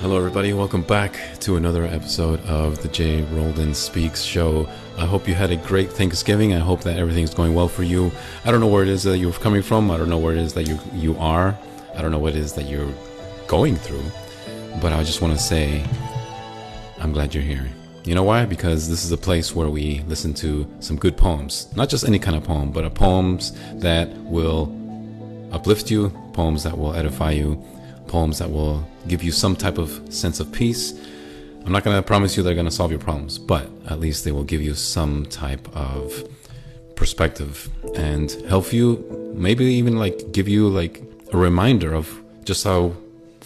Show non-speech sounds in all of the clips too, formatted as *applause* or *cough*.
Hello, everybody. Welcome back to another episode of the Jay Roldan Speaks show. I hope you had a great Thanksgiving. I hope that everything's going well for you. I don't know where it is that you're coming from. I don't know where it is that you you are. I don't know what it is that you're going through. But I just want to say, I'm glad you're here. You know why? Because this is a place where we listen to some good poems. Not just any kind of poem, but poems that will uplift you, poems that will edify you, poems that will give you some type of sense of peace. I'm not going to promise you they're going to solve your problems, but at least they will give you some type of perspective and help you, maybe even like give you like a reminder of just how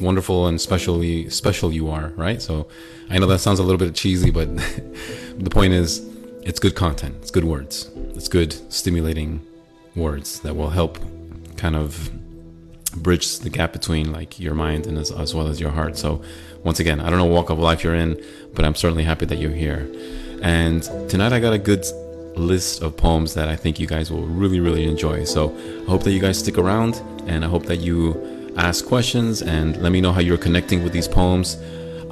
wonderful and specially special you are, right? So I know that sounds a little bit cheesy, but *laughs* the point is it's good content, it's good words, it's good stimulating words that will help kind of bridge the gap between like your mind and as, as well as your heart. So once again, I don't know what walk of life you're in, but I'm certainly happy that you're here. And tonight I got a good list of poems that I think you guys will really, really enjoy. So I hope that you guys stick around and I hope that you ask questions and let me know how you're connecting with these poems.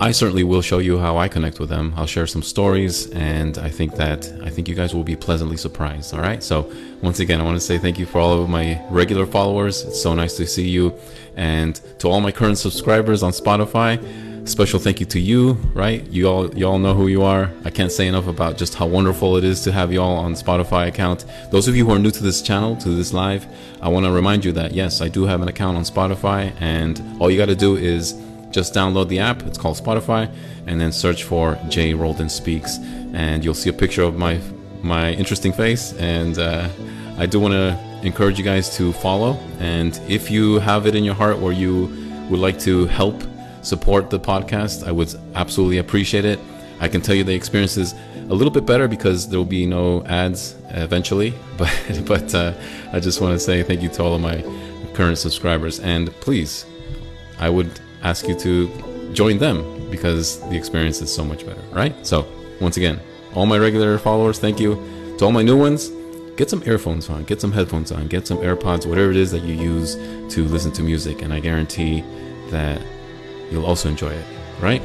I certainly will show you how I connect with them. I'll share some stories, and I think that I think you guys will be pleasantly surprised. All right. So once again, I want to say thank you for all of my regular followers. It's so nice to see you, and to all my current subscribers on Spotify. Special thank you to you, right? You all, you all know who you are. I can't say enough about just how wonderful it is to have you all on Spotify account. Those of you who are new to this channel, to this live, I want to remind you that yes, I do have an account on Spotify, and all you got to do is just download the app. It's called Spotify, and then search for Jay Roldan Speaks, and you'll see a picture of my my interesting face. And uh, I do want to encourage you guys to follow. And if you have it in your heart where you would like to help support the podcast, I would absolutely appreciate it. I can tell you the experience is a little bit better because there will be no ads eventually. *laughs* But but uh, I just want to say thank you to all of my current subscribers, and please, I would ask you to join them because the experience is so much better, right? So, once again, all my regular followers, thank you. To all my new ones, get some earphones on, get some headphones on, get some AirPods, whatever it is that you use to listen to music, and I guarantee that you'll also enjoy it, right?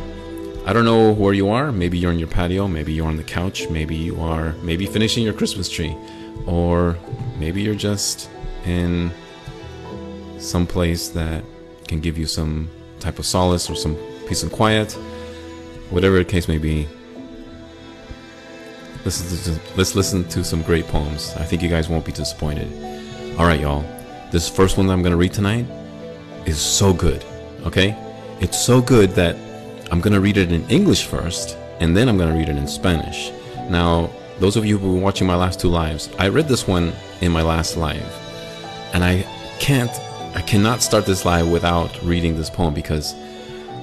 I don't know where you are. Maybe you're on your patio, maybe you're on the couch, maybe you are maybe finishing your Christmas tree, or maybe you're just in some place that can give you some type of solace or some peace and quiet, whatever the case may be. Listen to, let's listen to some great poems. I think you guys won't be disappointed. All right, y'all. This first one that I'm going to read tonight is so good. Okay? It's so good that I'm going to read it in English first, and then I'm going to read it in Spanish. Now, those of you who have been watching my last two lives, I read this one in my last live, and I can't I cannot start this live without reading this poem because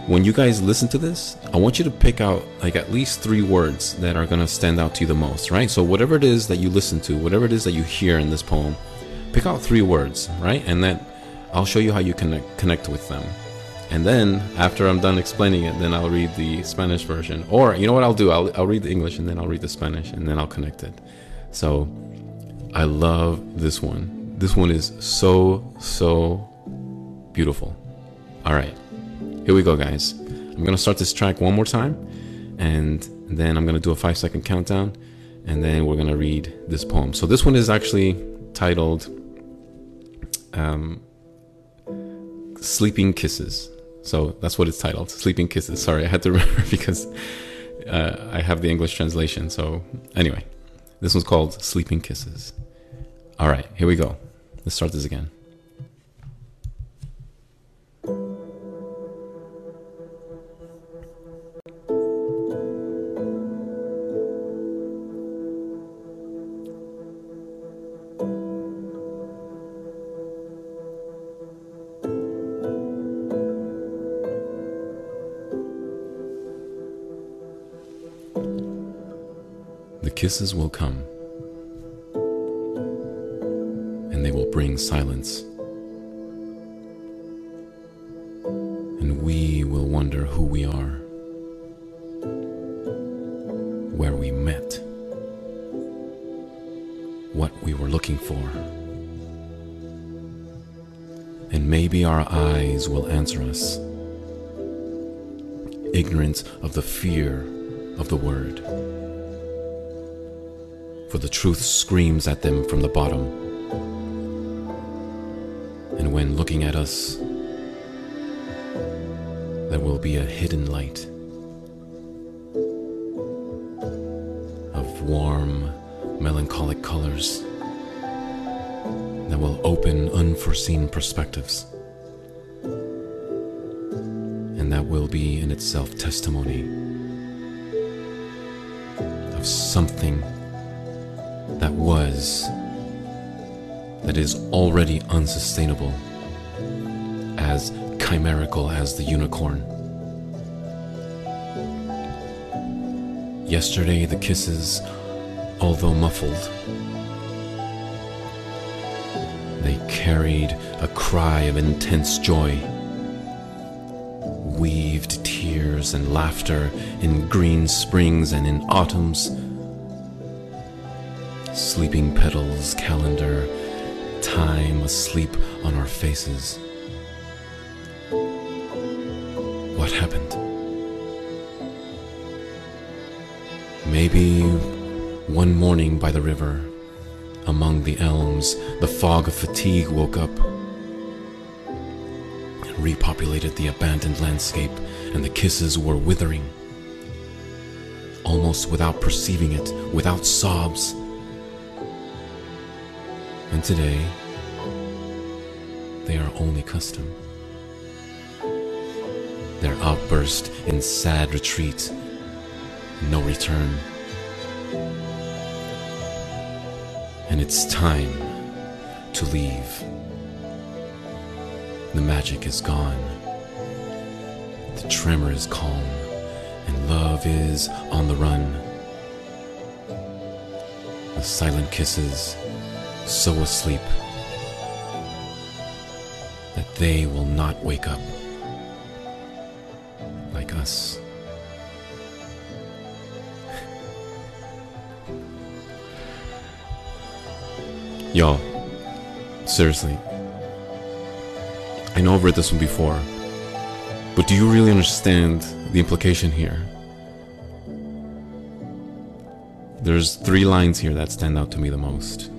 when you guys listen to this, I want you to pick out like at least three words that are to stand out to you the most, right? So, whatever it is that you listen to, whatever it is that you hear in this poem, pick out three words, right? And then I'll show you how you connect, connect with them. And then after I'm done explaining it, then I'll read the Spanish version. Or, you know what I'll do? I'll, I'll read the English and then I'll read the Spanish and then I'll connect it. So, I love this one. This one is so, so beautiful. All right, here we go, guys. I'm to start this track one more time, and then I'm to do a five second countdown, and then we're to read this poem. So, this one is actually titled um, Sleeping Kisses. So, that's what it's titled Sleeping Kisses. Sorry, I had to *laughs* remember because uh, I have the English translation. So, anyway, this one's called Sleeping Kisses. All right, here we go. Let's start this again. The kisses will come. Bring silence. And we will wonder who we are, where we met, what we were looking for. And maybe our eyes will answer us. ignorant of the fear of the word. For the truth screams at them from the bottom. When looking at us, there will be a hidden light of warm, melancholic colors that will open unforeseen perspectives. And that will be in itself testimony of something that was, that is already unsustainable, as chimerical as the unicorn. Yesterday, the kisses, although muffled, they carried a cry of intense joy, weaved tears and laughter in green springs and in autumns. Sleeping petals, calendar, time asleep on our faces. Maybe one morning by the river, among the elms, the fog of fatigue woke up and repopulated the abandoned landscape, and the kisses were withering. Almost without perceiving it, without sobs. And today, they are only custom. Their outburst in sad retreat, no return. It's time to leave. The magic is gone. The tremor is calm, and love is on the run. The silent kisses so asleep that they will not wake up Y'all, seriously, I know I've read this one before, but do you really understand the implication here? There's three lines here that stand out to me the most.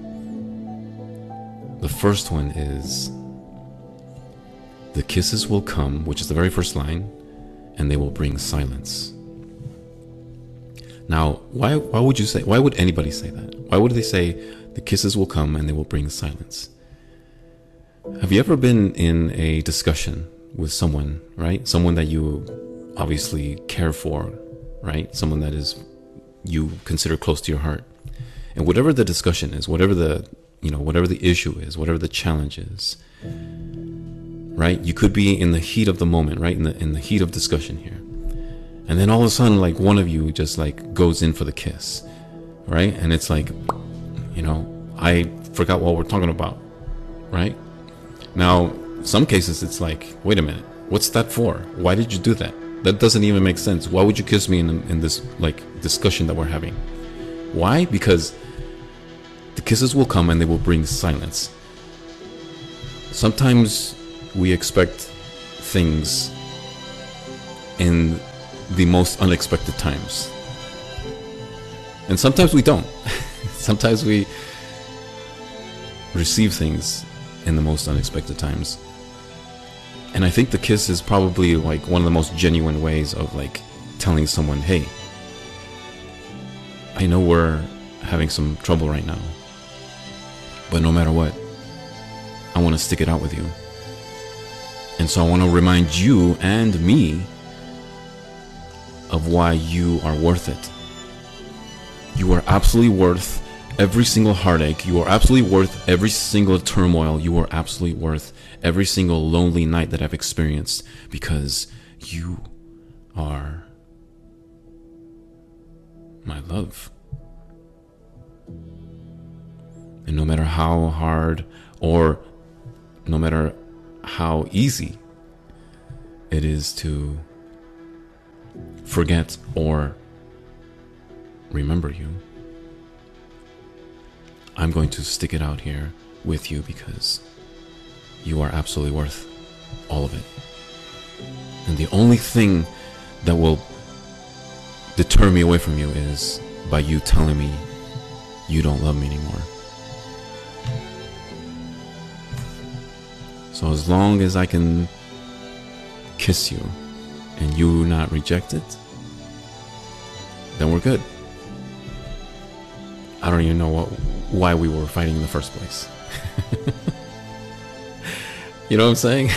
The first one is The kisses will come, which is the very first line, and they will bring silence. Now, why, why would you say, why would anybody say that? Why would they say the kisses will come and they will bring silence? Have you ever been in a discussion with someone, right? Someone that you obviously care for, right? Someone that is you consider close to your heart. And whatever the discussion is, whatever the, you know, whatever the issue is, whatever the challenge is, right? You could be in the heat of the moment, right? In the in the heat of discussion here. And then all of a sudden like one of you just like goes in for the kiss, right? And it's like you know, I forgot what we're talking about, right? Now, some cases it's like, wait a minute, what's that for? Why did you do that? That doesn't even make sense. Why would you kiss me in, in this like discussion that we're having? Why? Because the kisses will come and they will bring silence. Sometimes we expect things in the most unexpected times. And sometimes we don't. *laughs* sometimes we receive things in the most unexpected times. And I think the kiss is probably like one of the most genuine ways of like telling someone, hey, I know we're having some trouble right now, but no matter what, I want to stick it out with you. And so I want to remind you and me of why you are worth it. You are absolutely worth every single heartache. You are absolutely worth every single turmoil. You are absolutely worth every single lonely night that I've experienced because you are my love. And no matter how hard or no matter how easy it is to forget or remember you. I'm going to stick it out here with you because you are absolutely worth all of it. And the only thing that will deter me away from you is by you telling me you don't love me anymore. So as long as I can kiss you and you not reject it, then we're good. I don't even know what, why we were fighting in the first place. *laughs* you know what I'm saying?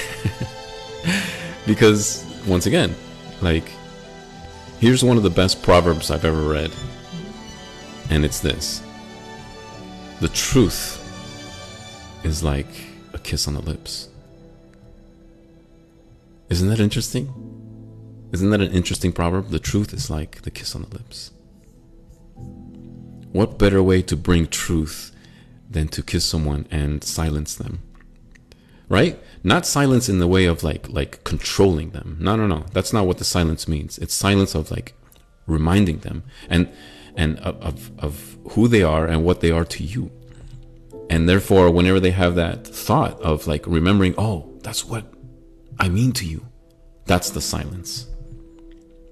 *laughs* because once again, like here's one of the best proverbs I've ever read. And it's this. The truth is like a kiss on the lips. Isn't that interesting? Isn't that an interesting proverb? The truth is like the kiss on the lips. What better way to bring truth than to kiss someone and silence them? Right? Not silence in the way of like like controlling them. No, no, no. That's not what the silence means. It's silence of like reminding them and and of, of, of who they are and what they are to you. And therefore, whenever they have that thought of like remembering, oh, that's what I mean to you, that's the silence.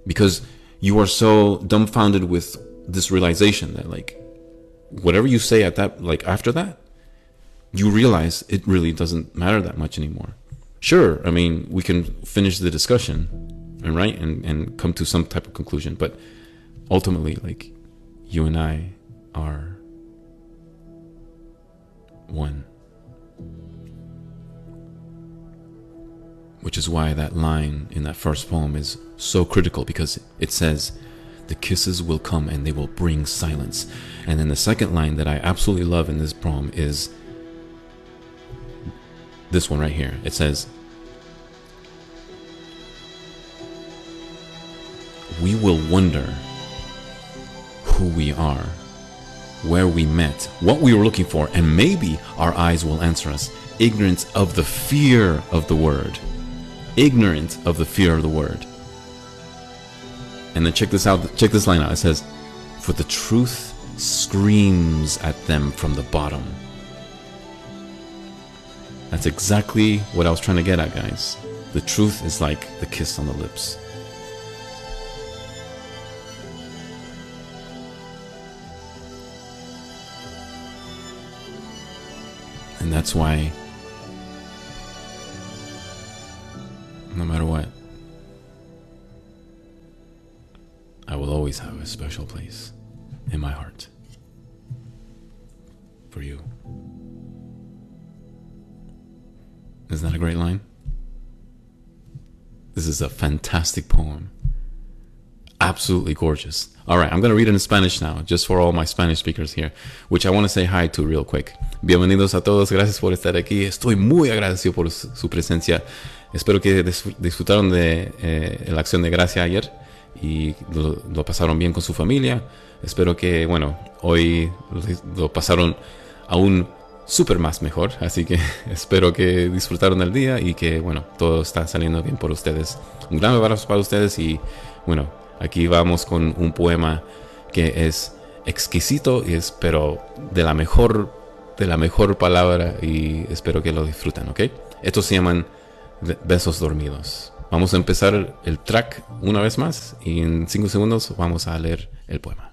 Because you are so dumbfounded with this realization that like whatever you say at that like after that you realize it really doesn't matter that much anymore. Sure i mean we can finish the discussion and right and and come to some type of conclusion but ultimately like you and i are one. Which is why that line in that first poem is so critical because it says the kisses will come and they will bring silence. And then the second line that I absolutely love in this poem is this one right here. It says, We will wonder who we are, where we met, what we were looking for, and maybe our eyes will answer us, ignorant of the fear of the word. Ignorant of the fear of the word. And then check this out. Check this line out. It says, "For the truth screams at them from the bottom." That's exactly what I was trying to get at, guys. The truth is like the kiss on the lips. And that's why, no matter what, I will always have a special place in my heart for you. Isn't that a great line? This is a fantastic poem. Absolutely gorgeous. All right, I'm going to read it in Spanish now, just for all my Spanish speakers here, which I want to say hi to real quick. Bienvenidos a todos, gracias por estar aquí. Estoy muy agradecido por su presencia. Espero que disfrutaron de eh, la acción de gracia ayer y lo, pasaron bien con su familia. Espero que, bueno, hoy lo pasaron aún súper más mejor. Así que *laughs* espero que disfrutaron el día y que, bueno, todo está saliendo bien por ustedes. Un gran abrazo para ustedes y, bueno, aquí vamos con un poema que es exquisito y espero de la mejor, de la mejor palabra y espero que lo disfruten, ¿ok? Estos se llaman besos dormidos. Vamos a empezar el track una vez más y en 5 segundos vamos a leer el poema.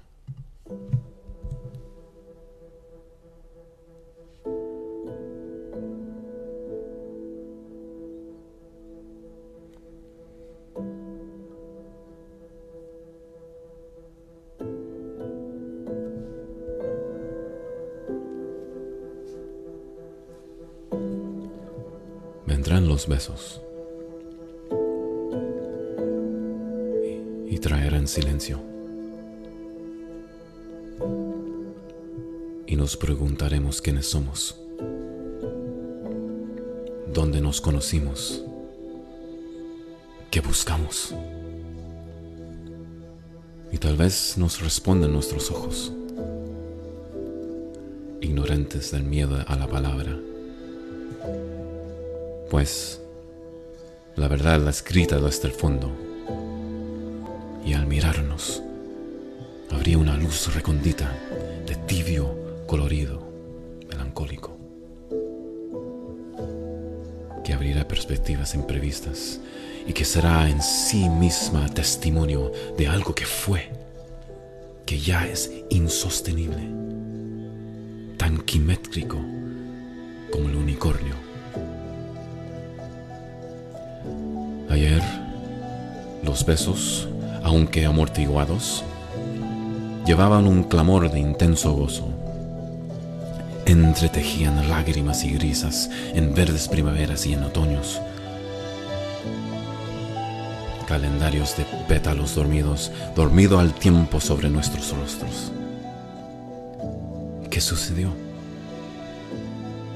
Vendrán los besos. Y traerán silencio. Y nos preguntaremos quiénes somos, dónde nos conocimos, qué buscamos. Y tal vez nos respondan nuestros ojos, ignorantes del miedo a la palabra. Pues la verdad la escrita desde el fondo y al mirarnos habría una luz recondita de tibio colorido melancólico que abrirá perspectivas imprevistas y que será en sí misma testimonio de algo que fue, que ya es insostenible, tan quimétrico como el unicornio. Ayer, los besos, aunque amortiguados, llevaban un clamor de intenso gozo. Entretejían lágrimas y grisas en verdes primaveras y en otoños. Calendarios de pétalos dormidos, dormido al tiempo sobre nuestros rostros. ¿Qué sucedió?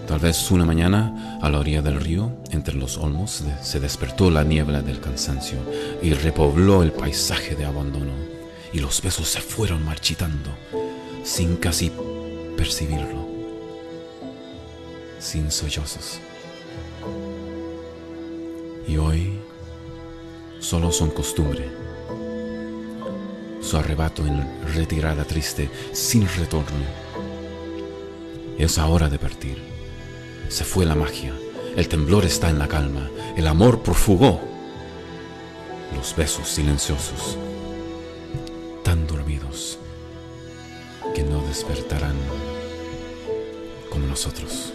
Tal vez una mañana, a la orilla del río, entre los olmos, se despertó la niebla del cansancio y repobló el paisaje de abandono, y los besos se fueron marchitando, sin casi percibirlo, sin sollozos. Y hoy solo son costumbre, su arrebato en retirada triste, sin retorno. Es hora de partir se fue la magia, el temblor está en la calma, el amor profugó. Los besos silenciosos, tan dormidos, que no despertarán como nosotros.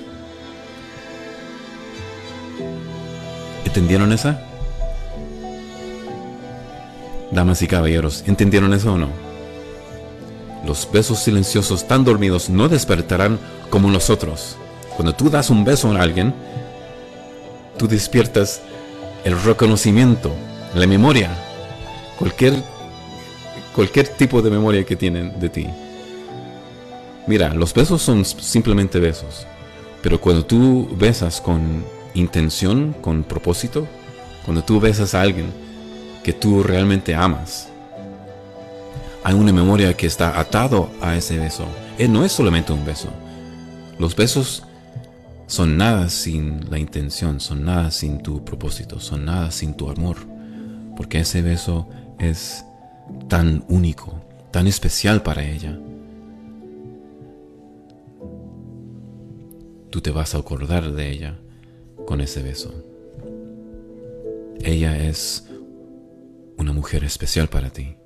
¿Entendieron esa? Damas y caballeros, ¿entendieron eso o no? Los besos silenciosos tan dormidos no despertarán como nosotros. Cuando tú das un beso a alguien, tú despiertas el reconocimiento, la memoria, cualquier, cualquier tipo de memoria que tienen de ti. Mira, los besos son simplemente besos, pero cuando tú besas con intención, con propósito, cuando tú besas a alguien que tú realmente amas, hay una memoria que está atado a ese beso. Él no es solamente un beso. Los besos son nada sin la intención, son nada sin tu propósito, son nada sin tu amor, porque ese beso es tan único, tan especial para ella. Tú te vas a acordar de ella con ese beso. Ella es una mujer especial para ti.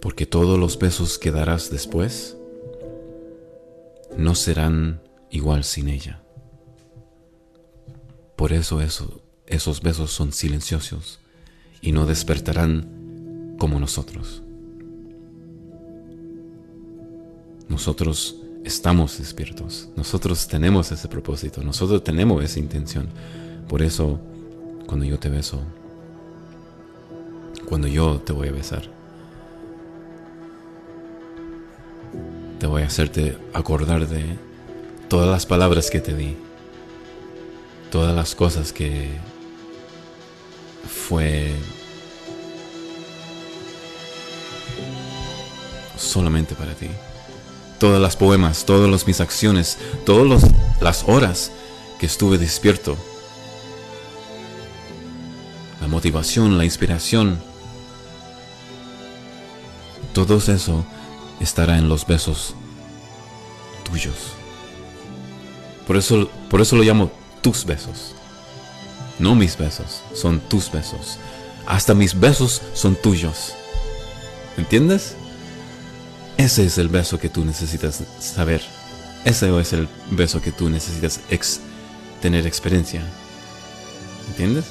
Porque todos los besos que darás después no serán igual sin ella. Por eso, esos besos son silenciosos y no despertarán como nosotros. Nosotros estamos despiertos, nosotros tenemos ese propósito, nosotros tenemos esa intención. Por eso, cuando yo te beso, cuando yo te voy a besar, te voy a hacerte acordar de todas las palabras que te di, todas las cosas que fue solamente para ti. Todas las poemas, todas mis acciones, todas las horas que estuve despierto. La motivación, la inspiración. Todo eso estará en los besos tuyos. Por eso, por eso lo llamo tus besos. No mis besos, son tus besos. Hasta mis besos son tuyos. ¿Entiendes? Ese es el beso que tú necesitas saber. Ese es el beso que tú necesitas tener experiencia. ¿Entiendes?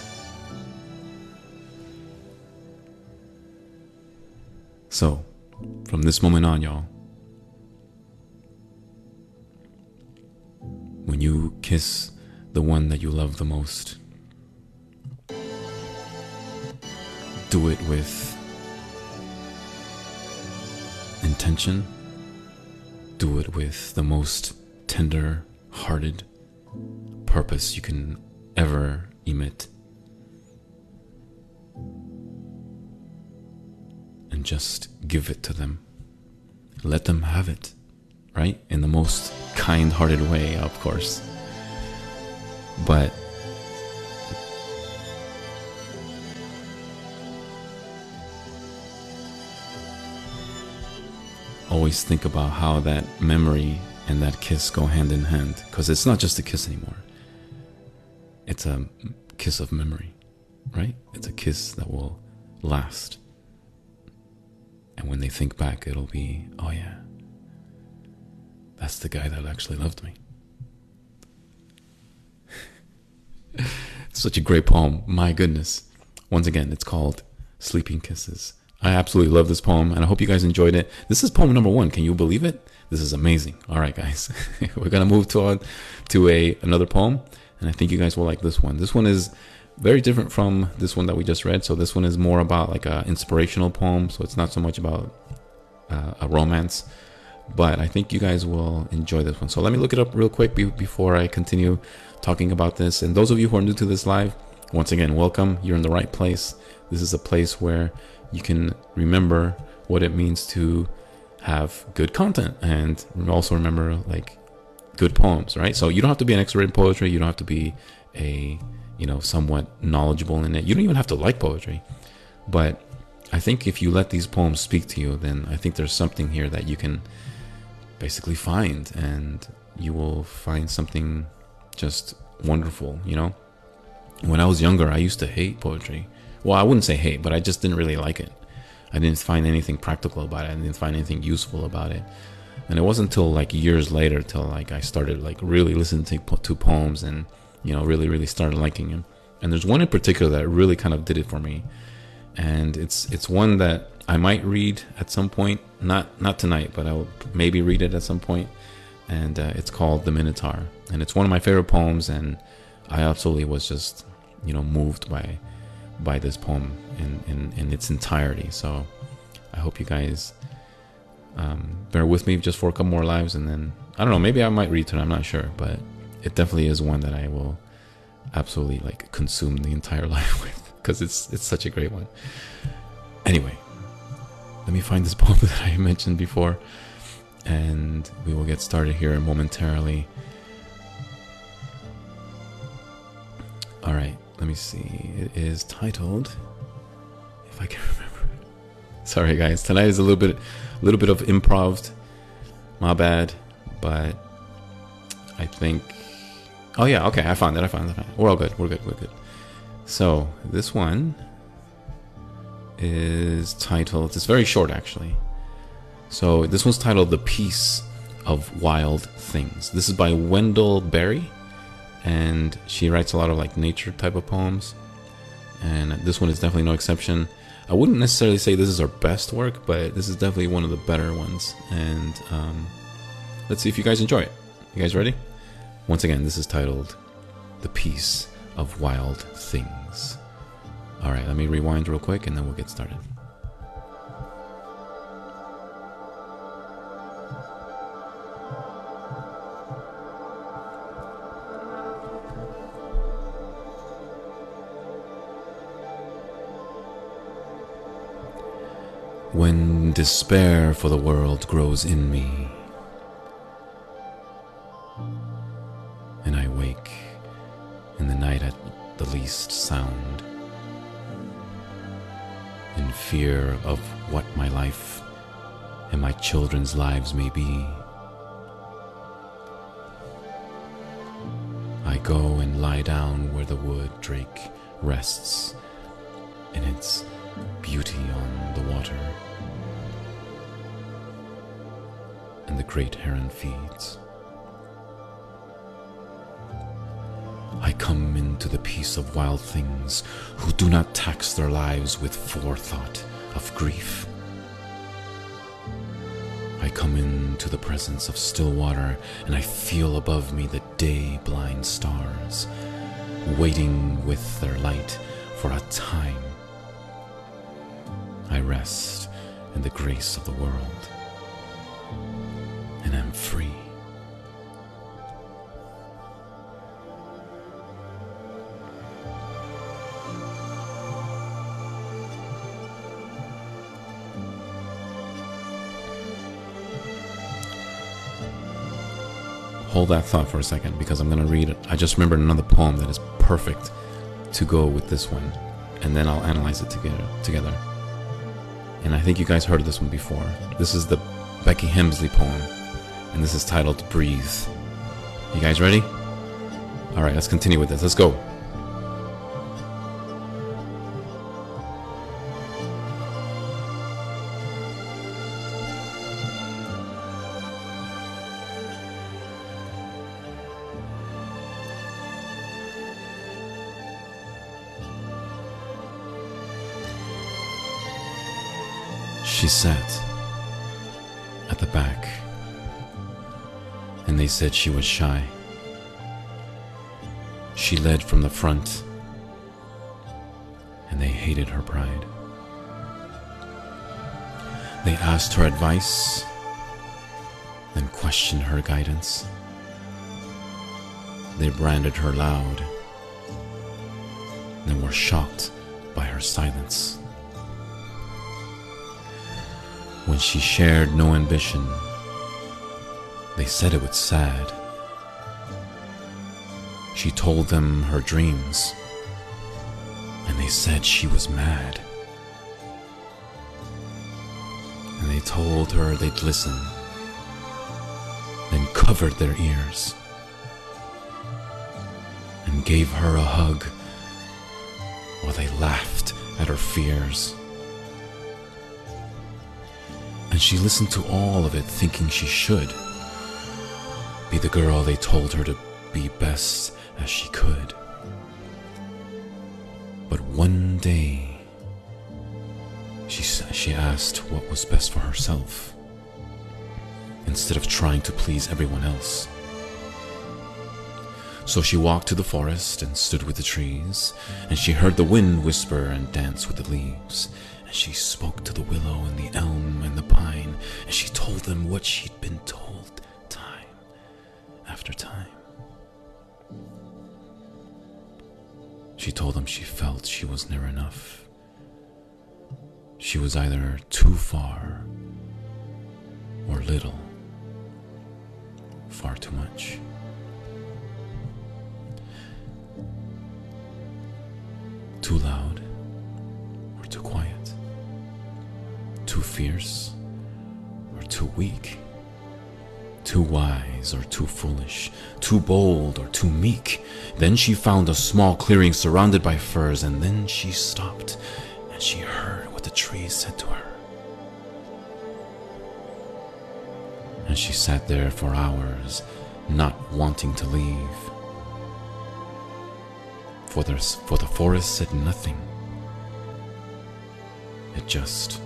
So, from this moment on, y'all. When you kiss the one that you love the most, do it with intention, do it with the most tender hearted purpose you can ever emit. And just give it to them. Let them have it, right? In the most kind hearted way, of course. But always think about how that memory and that kiss go hand in hand because it's not just a kiss anymore. it's a kiss of memory, right? It's a kiss that will last. And when they think back, it'll be, oh yeah, that's the guy that actually loved me. *laughs* Such a great poem. My goodness. Once again, it's called Sleeping Kisses. I absolutely love this poem and I hope you guys enjoyed it. This is poem number one. Can you believe it? This is amazing. All right, guys. *laughs* We're going to move to, to a, another poem and I think you guys will like this one. This one is very different from this one that we just read. So this one is more about like an inspirational poem. So it's not so much about uh, a romance, but I think you guys will enjoy this one. So let me look it up real quick be- before I continue talking about this. And those of you who are new to this live, once again, welcome. You're in the right place. This is a place where you can remember what it means to have good content and also remember like good poems, right? So you don't have to be an expert in poetry. You don't have to be a, you know, somewhat knowledgeable in it. You don't even have to like poetry. But I think if you let these poems speak to you, then I think there's something here that you can basically find and you will find something just wonderful, you know? When I was younger, I used to hate poetry. Well, I wouldn't say hate, but I just didn't really like it. I didn't find anything practical about it. I didn't find anything useful about it and it wasn't until like years later till like I started like really listening to, to poems and you know really really started liking him. And there's one in particular that really kind of did it for me, and it's it's one that I might read at some point. Not not tonight, but I'll maybe read it at some point. And uh, it's called The Minotaur, and it's one of my favorite poems. And I absolutely was just you know moved by by this poem in in, in its entirety. So I hope you guys um, bear with me just for a couple more lives, and then I don't know. Maybe I might read tonight. I'm not sure, but it definitely is one that I will absolutely like consume the entire *laughs* life with because it's it's such a great one. Anyway, let me find this poem *laughs* that I mentioned before, and we will get started here momentarily. All right, let me see. It is titled, if I can *laughs* remember. Sorry, guys. Tonight is a little bit a little bit of improv. My bad, but I think. Oh yeah, okay. I found it. I found it. We're all good. We're good. We're good. So this one is titled. It's very short, actually. So this one's titled "The Peace of Wild Things." This is by Wendell Berry, and she writes a lot of like nature type of poems. And this one is definitely no exception. I wouldn't necessarily say this is our best work, but this is definitely one of the better ones. And um, let's see if you guys enjoy it. You guys ready? Once again, this is titled The Peace of Wild Things. All right, let me rewind real quick and then we'll get started. when despair for the world grows in me, children's lives may be. I go and lie down where the wood drake rests in its beauty on the water, and the great heron feeds. I come into the peace of wild things who do not tax their lives with forethought of grief. I come into the presence of still water and I feel above me the day blind stars, waiting with their light for a time I rest in the grace of the world and am free. Hold that thought for a second because I'm going to read it. I just remembered another poem that is perfect to go with this one, and then I'll analyze it together. together and I think you guys heard this one before. This is the Becky Hemsley poem, and this is titled Breathe. You guys ready? All right, let's continue with this. Let's go. She sat at the back, and they said she was shy. She led from the front, and they hated her pride. They asked her advice, then questioned her guidance. They branded her loud, then were shocked by her silence. When she shared no ambition, they said it was sad. She told them her dreams, and they said she was mad. And they told her they'd listen, then covered their ears and gave her a hug while they laughed at her fears. And she listened to all of it, thinking she should be the girl they told her to be best as she could. But one day, she, she asked what was best for herself, instead of trying to please everyone else. So she walked to the forest and stood with the trees, and she heard the wind whisper and dance with the leaves. And she spoke to the willow and the elm and the pine, and she told them what she'd been told time after time. She told them she felt she was near enough. She was either too far or little, far too much. Too loud or too quiet? Too fierce or too weak? Too wise or too foolish? Too bold or too meek? Then she found a small clearing surrounded by firs, and then she stopped and she heard what the trees said to her. And she sat there for hours, not wanting to leave for the, for the forest said nothing. It just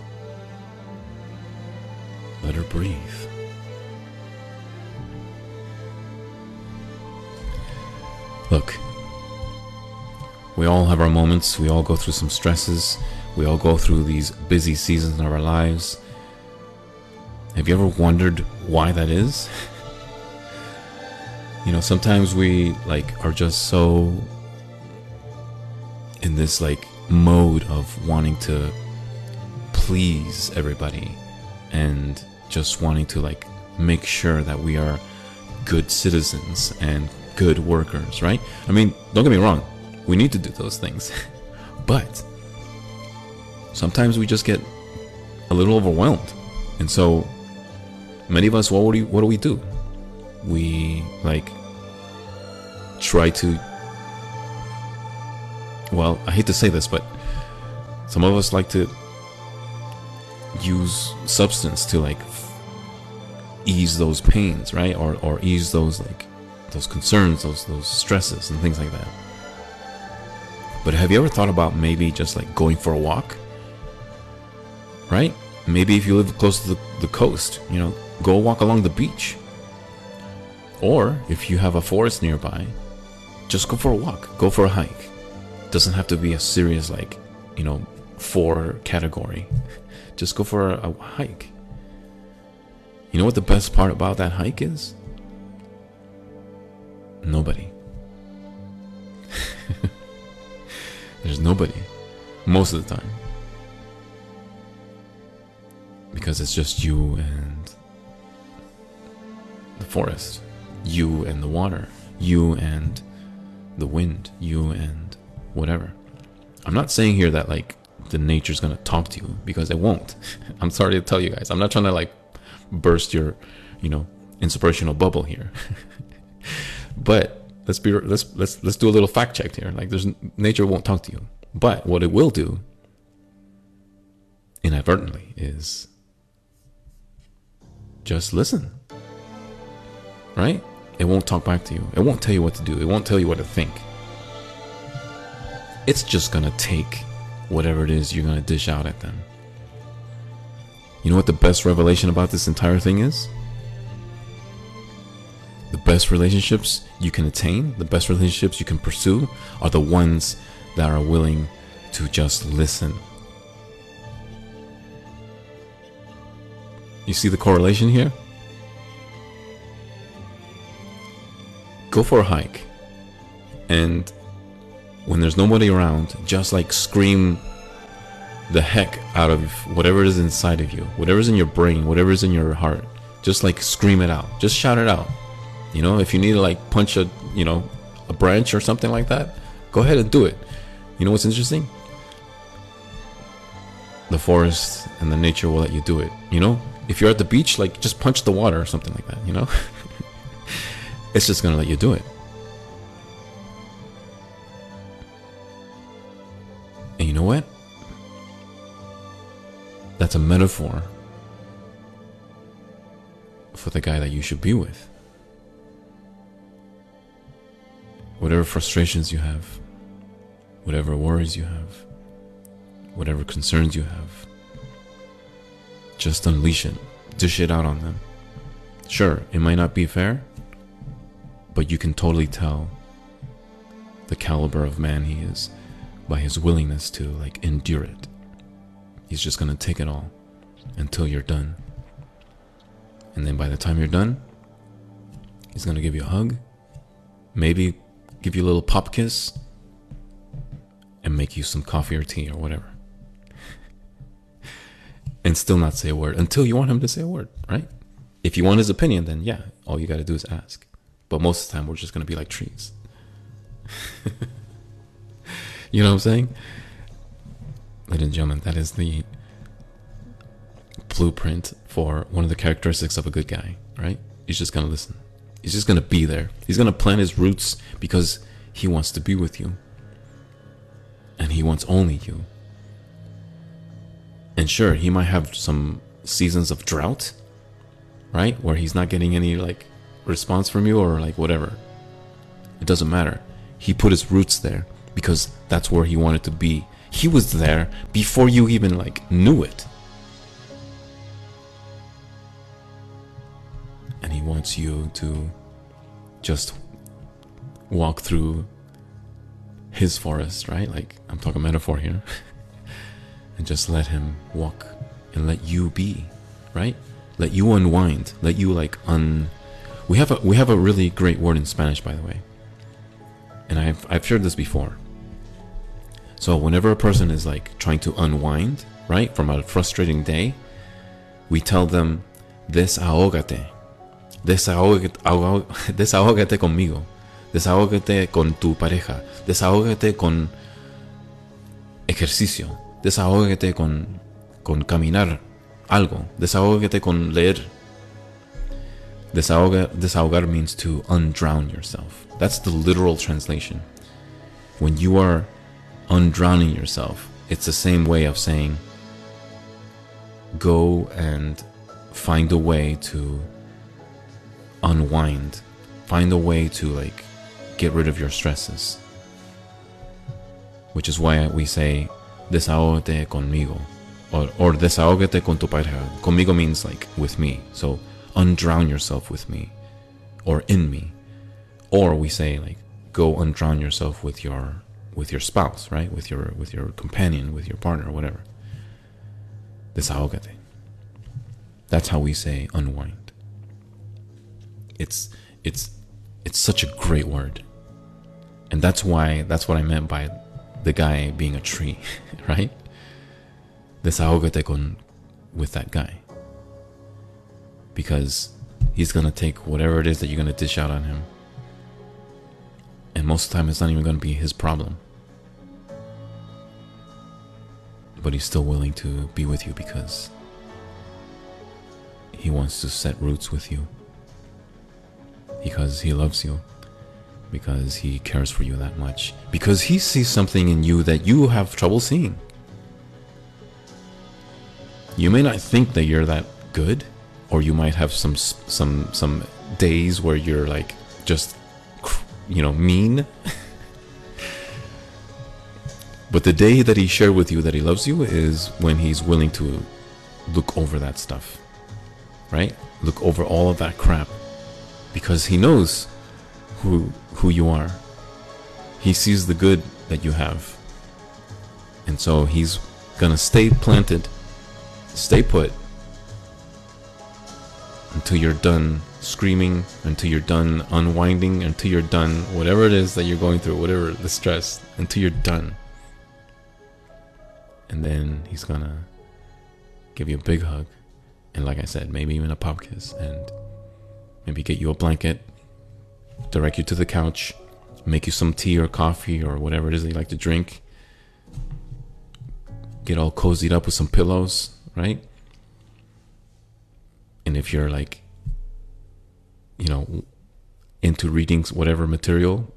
let her breathe. Look, we all have our moments, we all go through some stresses, we all go through these busy seasons of our lives. Have you ever wondered why that is? *laughs* you know, sometimes we like are just so in this like mode of wanting to please everybody and just wanting to like make sure that we are good citizens and good workers, right? I mean, don't get me wrong, we need to do those things. *laughs* but sometimes we just get a little overwhelmed. And so many of us what do we, what do we do? We like try to well, I hate to say this, but some of us like to use substance to like ease those pains, right? Or or ease those like those concerns, those those stresses and things like that. But have you ever thought about maybe just like going for a walk? Right? Maybe if you live close to the, the coast, you know, go walk along the beach. Or if you have a forest nearby, just go for a walk, go for a hike doesn't have to be a serious like you know four category *laughs* just go for a, a hike you know what the best part about that hike is nobody *laughs* there's nobody most of the time because it's just you and the forest you and the water you and the wind you and whatever. I'm not saying here that like the nature's gonna talk to you because it won't. *laughs* I'm sorry to tell you guys. I'm not trying to like burst your, you know, inspirational bubble here. *laughs* but let's be let's let's let's do a little fact check here. Like there's nature won't talk to you. But what it will do inadvertently is just listen. Right? It won't talk back to you. It won't tell you what to do. It won't tell you what to think it's just gonna take whatever it is you're gonna dish out at them. You know what the best revelation about this entire thing is? The best relationships you can attain, the best relationships you can pursue, are the ones that are willing to just listen. You see the correlation here? Go for a hike, and when there's nobody around, just like scream the heck out of whatever is inside of you, whatever's in your brain, whatever's in your heart. Just like scream it out. Just shout it out. You know, if you need to like punch a, you know, a branch or something like that, go ahead and do it. You know what's interesting? The forest and the nature will let you do it. You know, if you're at the beach, like just punch the water or something like that, you know? *laughs* it's just going to let you do it. And you know what? That's a metaphor for the guy that you should be with. Whatever frustrations you have, whatever worries you have, whatever concerns you have, just unleash it, dish it out on them. Sure, it might not be fair, but you can totally tell the caliber of man he is by his willingness to like endure it. He's just gonna take it all until you're done. And then by the time you're done, he's gonna give you a hug, maybe give you a little pop kiss, and make you some coffee or tea or whatever. and still not say a word until you want him to say a word, right? If you want his opinion, then yeah, all you gotta do is ask. But most of the time, we're just gonna be like trees. *laughs* you know what I'm saying? Ladies and gentlemen, that is the blueprint for one of the characteristics of a good guy, right? He's just gonna listen. He's just gonna be there. He's gonna plant his roots because he wants to be with you. And he wants only you. And sure, he might have some seasons of drought, right? Where he's not getting any like response from you or like whatever. It doesn't matter. He put his roots there because that's where he wanted to be. He was there before you even like knew it. And he wants you to just walk through his forest, right? Like I'm talking metaphor here. *laughs* and just let him walk and let you be, right? Let you unwind. Let you like un we have a we have a really great word in Spanish by the way. And I've I've shared this before. So whenever a person is like trying to unwind, right, from a frustrating day, we tell them desahógate. Desahógate, *laughs* desahógate conmigo. Desahógate con tu pareja. Desahógate con ejercicio. Desahógate con, con caminar algo. Desahógate con leer. Desahoga, desahogar means to undrown yourself. That's the literal translation. When you are undrowning yourself, it's the same way of saying go and find a way to unwind, find a way to like get rid of your stresses. Which is why we say desahógate conmigo or, or desahógate con tu pareja. Conmigo means like with me. So undrown yourself with me or in me. Or we say like go undrown yourself with your with your spouse, right? With your with your companion, with your partner, whatever. Desahógate. That's how we say unwind. It's it's it's such a great word. And that's why that's what I meant by the guy being a tree, *laughs* right? Desahógate con with that guy. Because he's gonna take whatever it is that you're gonna dish out on him. And most of the time it's not even gonna be his problem. But he's still willing to be with you because he wants to set roots with you. Because he loves you because he cares for you that much. Because he sees something in you that you have trouble seeing. You may not think that you're that good, or you might have some some some days where you're like just you know mean. *laughs* but the day that he shared with you that he loves you is when he's willing to look over that stuff. Right? Look over all of that crap because he knows who who you are. He sees the good that you have. And so he's going to stay planted, stay put until you're done screaming, until you're done unwinding, until you're done whatever it is that you're going through, whatever the stress, until you're done. And then he's gonna give you a big hug. And like I said, maybe even a pop kiss. And maybe get you a blanket, direct you to the couch, make you some tea or coffee or whatever it is that you like to drink. Get all cozied up with some pillows, right? And if you're like, you know, into reading whatever material,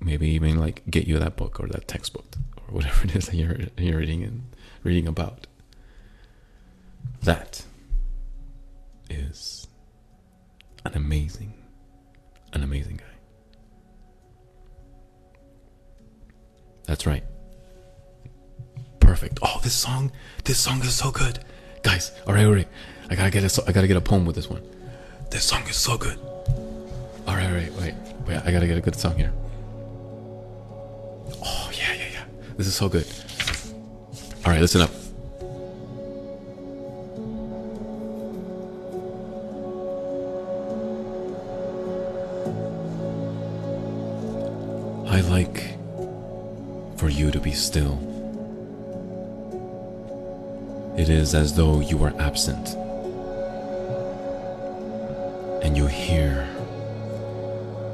maybe even like get you that book or that textbook or whatever *laughs* it is that you're, you're reading and reading about. That is an amazing, an amazing guy. That's right. Perfect. Oh, this song, this song is so good, guys. All right, all right. I gotta get a, I gotta get a poem with this one. This song is so good. All right, all right, wait, wait. I gotta get a good song here. This is so good. All right, listen up. I like for you to be still. It is as though you are absent and you hear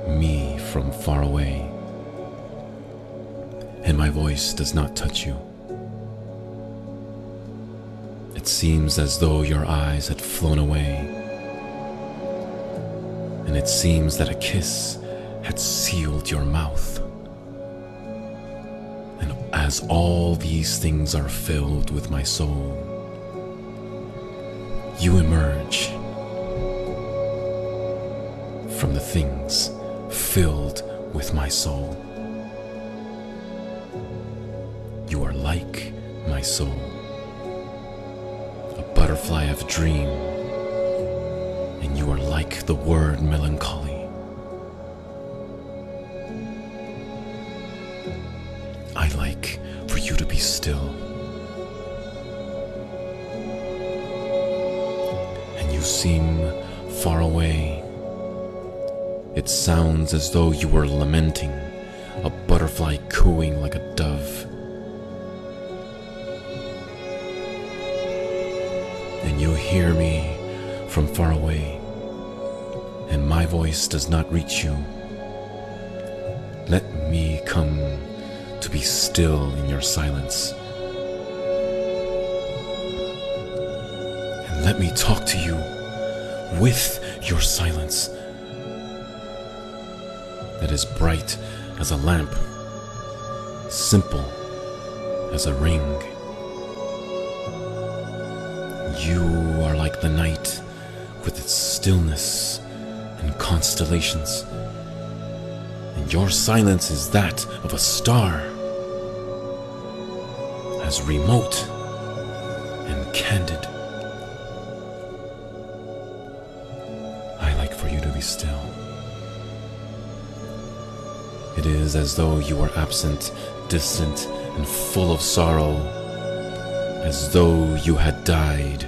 me from far away, and my voice does not touch you. It seems as though your eyes had flown away, and it seems that a kiss had sealed your mouth. And as all these things are filled with my soul, you emerge from the things filled with my soul. Soul, a butterfly of dream, and you are like the word melancholy. I like for you to be still. And you seem far away. It sounds as though you were lamenting, a butterfly cooing like a dove. And you hear me from far away, and my voice does not reach you. Let me come to be still in your silence. And let me talk to you with your silence that is bright as a lamp, simple as a ring. You are like the night with its stillness and constellations, and your silence is that of a star, as remote and candid. I like for you to be still. It is as though you were absent, distant, and full of sorrow, as though you had died.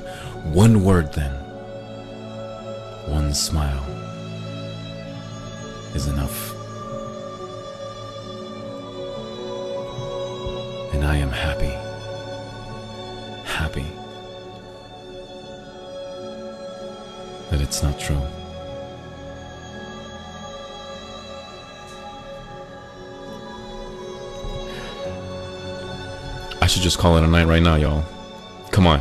One word, then, one smile is enough. And I am happy, happy that it's not true. Should just call it a night right now, y'all. Come on.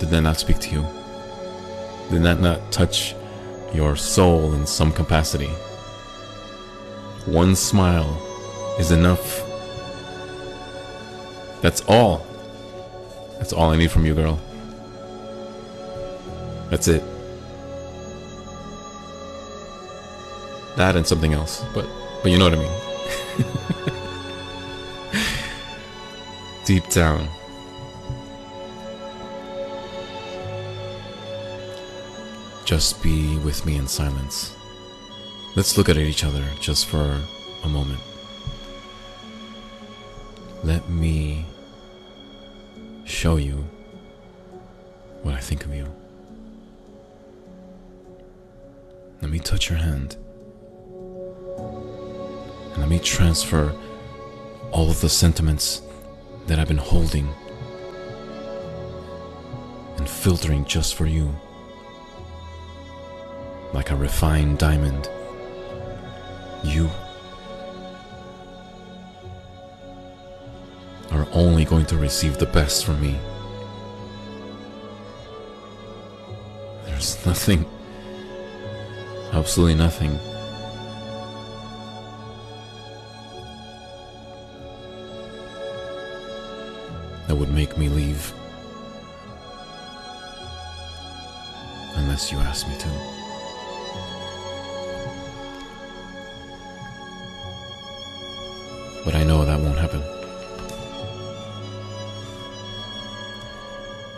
Did that not speak to you? Did that not touch your soul in some capacity? One smile is enough. That's all. That's all I need from you, girl. That's it. That and something else, but but you know what I mean. Deep down, just be with me in silence. Let's look at each other just for a moment. Let me show you what I think of you. Let me touch your hand. And let me transfer all of the sentiments that I've been holding and filtering just for you. Like a refined diamond. You are only going to receive the best from me. There's *laughs* nothing, absolutely nothing. Make me leave. Unless you ask me to. But I know that won't happen.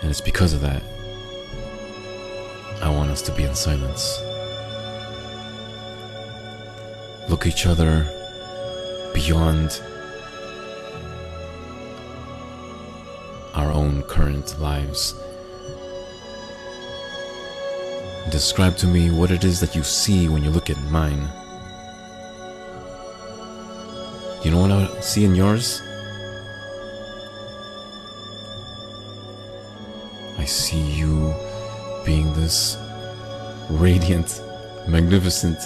And it's because of that I want us to be in silence. Look each other beyond current lives. Describe to me what it is that you see when you look at mine. You know what I see in yours? I see you being this radiant, magnificent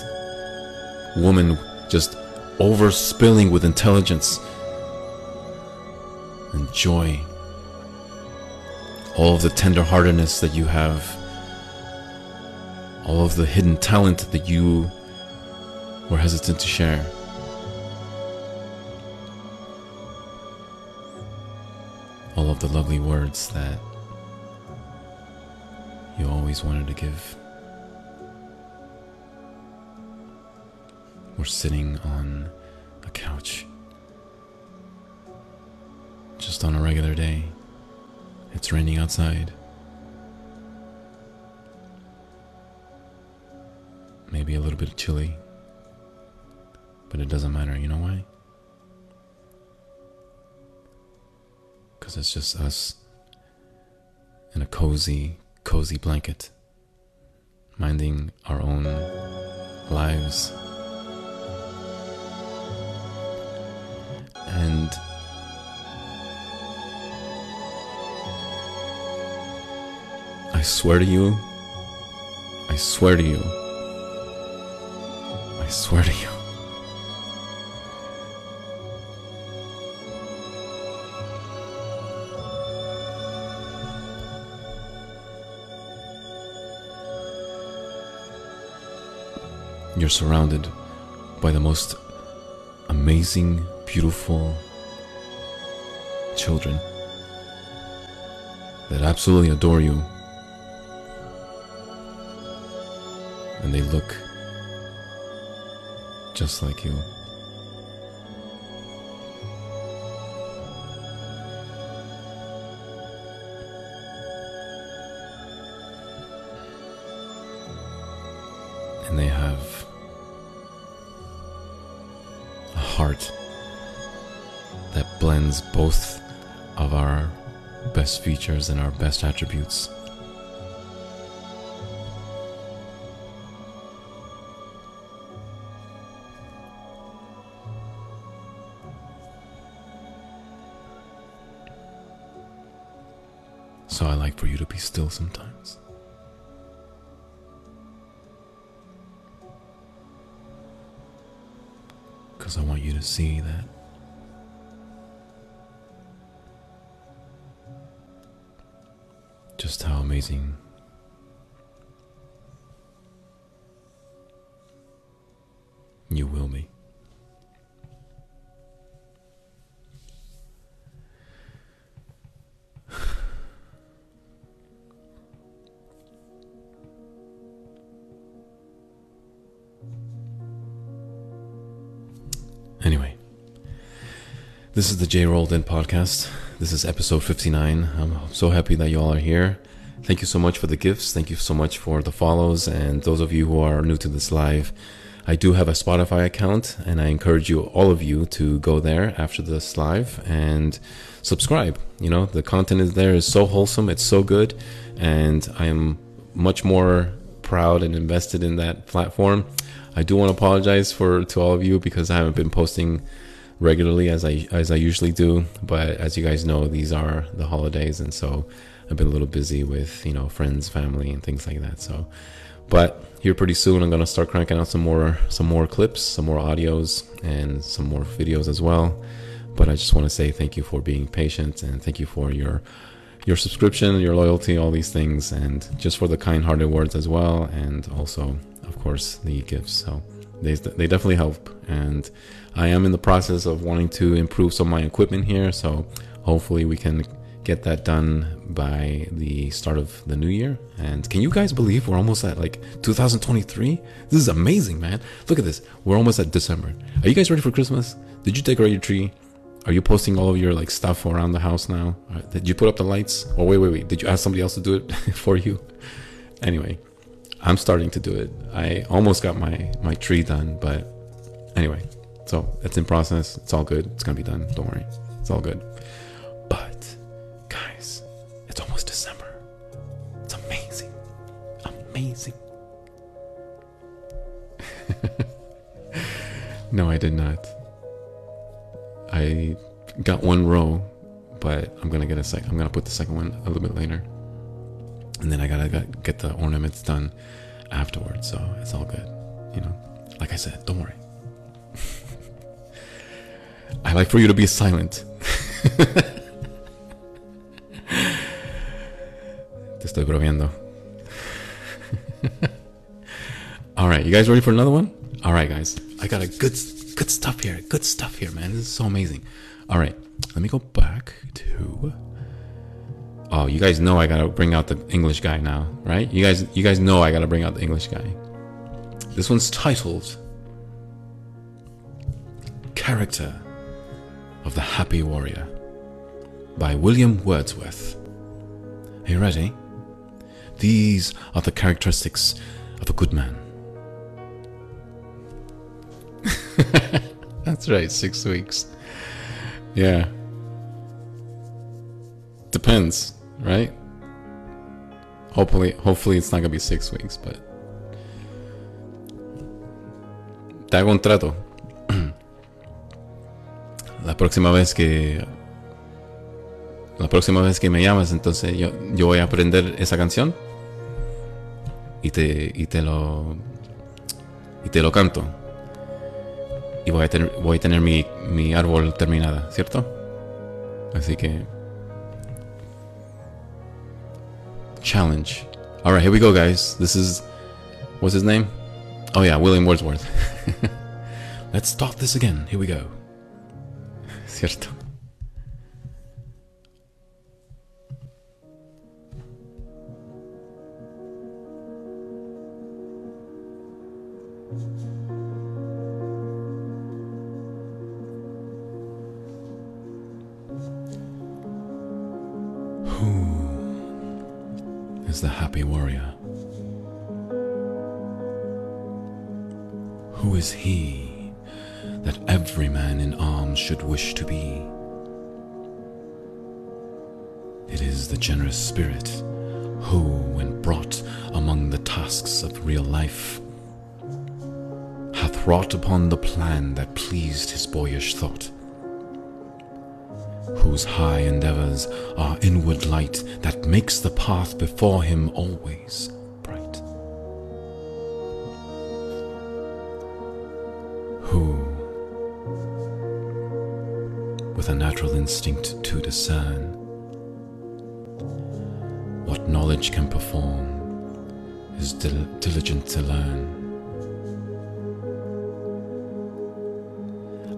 woman just overspilling with intelligence and joy. All of the tenderheartedness that you have, all of the hidden talent that you were hesitant to share. All of the lovely words that you always wanted to give. We're sitting on a couch. Just on a regular day. It's raining outside. Maybe a little bit chilly. But it doesn't matter. You know why? Because it's just us in a cozy, cozy blanket, minding our own lives. And I swear to you, I swear to you, I swear to you. You're surrounded by the most amazing, beautiful children that absolutely adore you. And they look just like you. And they have a heart that blends both of our best features and our best attributes. For you to be still sometimes. Because I want you to see that just how amazing you will be. This is the J Rolled In podcast. This is episode 59. I'm so happy that you all are here. Thank you so much for the gifts. Thank you so much for the follows. And those of you who are new to this live, I do have a Spotify account, and I encourage you, all of you, to go there after this live and subscribe. You know, the content is there is so wholesome, it's so good, and I am much more proud and invested in that platform. I do want to apologize for to all of you because I haven't been posting regularly as I as I usually do. But as you guys know, these are the holidays, and so I've been a little busy with you know friends, family, and things like that. So, but here pretty soon, I'm gonna start cranking out some more some more clips, some more audios, and some more videos as well. But I just want to say thank you for being patient and thank you for your your subscription, your loyalty, all these things, and just for the kind-hearted words as well, and also, of course, the gifts. So they they definitely help, and I am in the process of wanting to improve some of my equipment here. So hopefully we can get that done by the start of the new year. And can you guys believe we're almost at like 2023? This is amazing, man. Look at this. We're almost at December. Are you guys ready for Christmas? Did you decorate your tree? Are you posting all of your like stuff around the house now? Uh, did you put up the lights? Or wait, wait, wait. Did you ask somebody else to do it *laughs* for you? Anyway, I'm starting to do it. I almost got my my tree done, but anyway, so it's in process. It's all good. It's gonna be done. Don't worry. It's all good. But guys, it's almost December. It's amazing, amazing. *laughs* no, I did not. I got one row, but I'm gonna get a sec. I'm gonna put the second one a little bit later, and then I gotta get the ornaments done afterwards. So it's all good, you know. Like I said, don't worry. *laughs* I like for you to be silent. *laughs* Te estoy bromeando. *laughs* All right, you guys ready for another one? All right, guys, I got a good good stuff here. Good stuff here, man. This is so amazing. All right, let me go back to. Oh, you guys know I gotta bring out the English guy now, right? You guys, you guys know I gotta bring out the English guy. This one's titled "Character of the Happy Warrior" by William Wordsworth. Are you ready? These are the characteristics of a good man. *laughs* That's right, six weeks. Yeah. Depends, right? Hopefully, hopefully it's not gonna be six weeks, but te hago un trato. *clears throat* La próxima vez que la próxima vez que me llamas, entonces yo, yo voy a aprender esa canción y te, y te lo y te lo canto y voy a tener, voy a tener mi, mi árbol terminada, ¿cierto? Así que challenge. All right, here we go, guys. This is what's his name? Oh yeah, William Wordsworth. *laughs* Let's start this again. Here we go. *laughs* ¿Cierto? Generous spirit who, when brought among the tasks of real life, hath wrought upon the plan that pleased his boyish thought whose high endeavors are inward light that makes the path before him always bright. Who, with a natural instinct to discern knowledge can perform, is dil diligent to learn.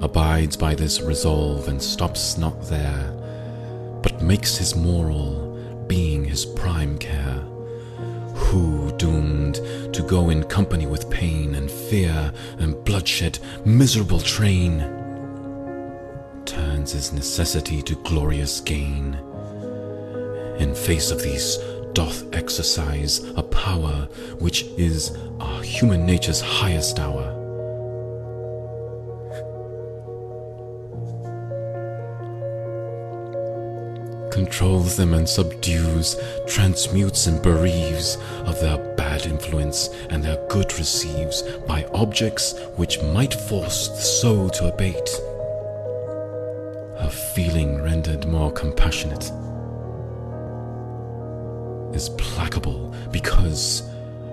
abides by this resolve and stops not there, but makes his moral being his prime care. Who, doomed to go in company with pain and fear and bloodshed, miserable train, turns his necessity to glorious gain. In face of these doth exercise a power which is our human nature's highest hour. Controls them and subdues, transmutes and bereaves of their bad influence, and their good receives by objects which might force the soul to abate. Her feeling rendered more compassionate is placable because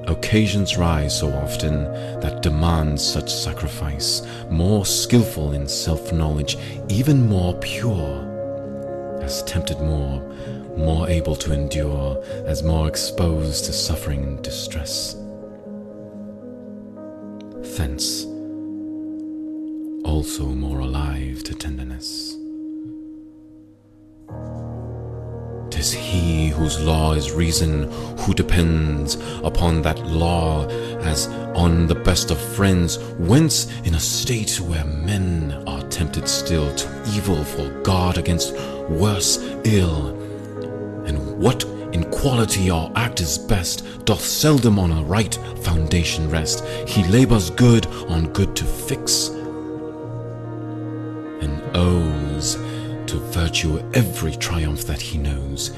occasions rise so often that demand such sacrifice, more skilful in self knowledge, even more pure, as tempted more, more able to endure, as more exposed to suffering and distress. Thence, also more alive to tenderness. 'Tis he whose law is reason, who depends upon that law as on the best of friends, whence in a state where men are tempted still to evil for God against worse ill, and what in quality or act is best, doth seldom on a right foundation rest. He labors good on good to fix, and owes to virtue every triumph that he knows.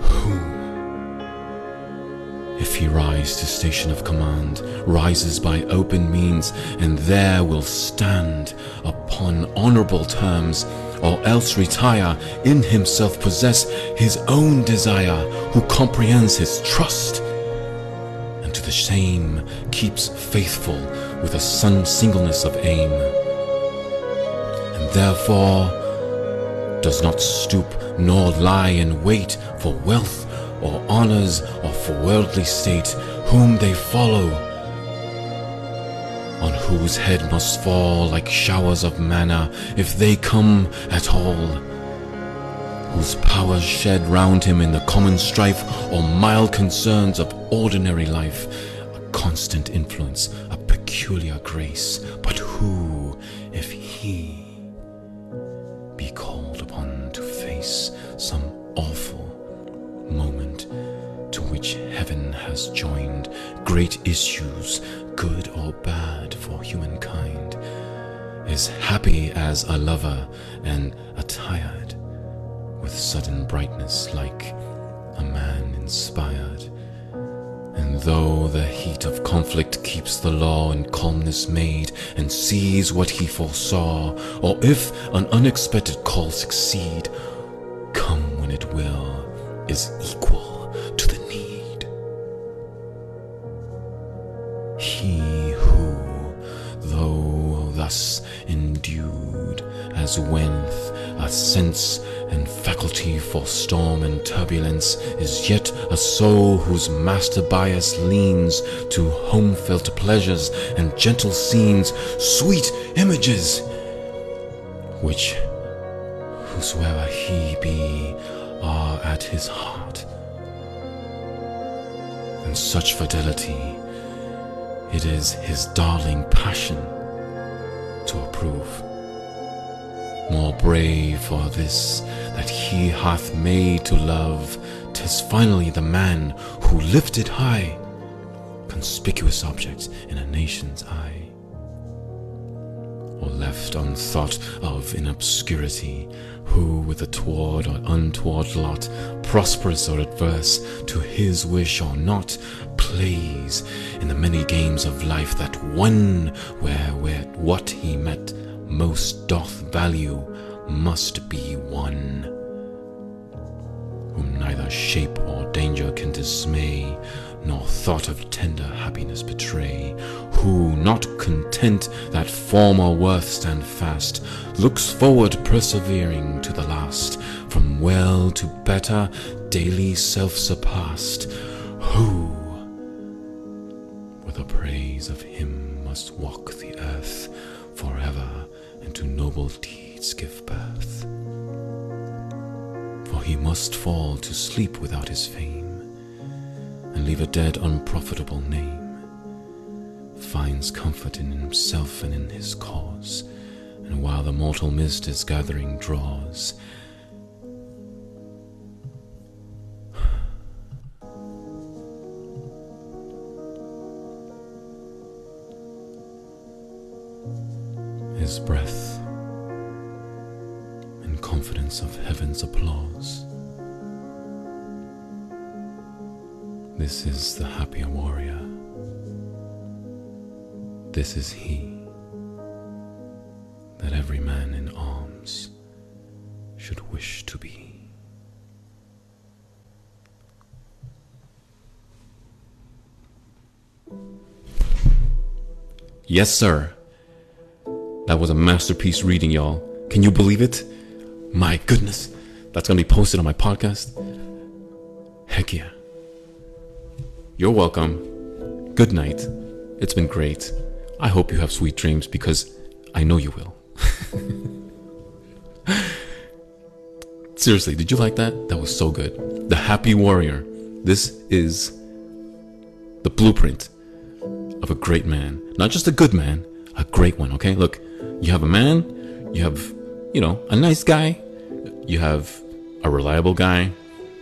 Who, if he rise to station of command, rises by open means, and there will stand upon honorable terms, or else retire, in himself possess his own desire, who comprehends his trust, and to the same keeps faithful with a sun singleness of aim, and therefore does not stoop nor lie in wait for wealth or honors or for worldly state, whom they follow, on whose head must fall like showers of manna, if they come at all, whose powers shed round him in the common strife or mild concerns of ordinary life, a constant influence, a peculiar grace, but who, has joined great issues, good or bad, for humankind, is happy as a lover and attired with sudden brightness like a man inspired. And though the heat of conflict keeps the law in calmness made, and sees what he foresaw, or if an unexpected call succeed, come when it will, is equal He who, though thus endued, as whenth a sense and faculty for storm and turbulence, is yet a soul whose master bias leans to home felt pleasures and gentle scenes, sweet images, which, whosoever he be, are at his heart. And such fidelity, it is his darling passion to approve more brave for this that he hath made to love. Tis finally the man who lifted high, conspicuous objects in a nation's eye, or left unthought of in obscurity, who with a toward or untoward lot, prosperous or adverse, to his wish or not, plays in the many games of life that one where where what he met most doth value must be one, whom neither shape or danger can dismay, nor thought of tender happiness betray, who, not content that former worth stand fast, looks forward persevering to the last, from well to better, daily self surpassed, who, with the praise of him, must walk the earth forever and to noble deeds give birth. For he must fall to sleep without his fame, and leave a dead, unprofitable name, finds comfort in himself and in his cause, and while the mortal mist is gathering draws, his breath and confidence of heaven's applause. This is the happier warrior. This is he that every man in arms should wish to be. Yes, sir. That was a masterpiece reading, y'all. Can you believe it? My goodness. That's going to be posted on my podcast. Heck yeah. You're welcome. Good night. It's been great. I hope you have sweet dreams because I know you will. *laughs* Seriously, did you like that? That was so good. The Happy Warrior. This is the blueprint of a great man. Not just a good man, a great one, okay? Look, you have a man, you have, you know, a nice guy, you have a reliable guy,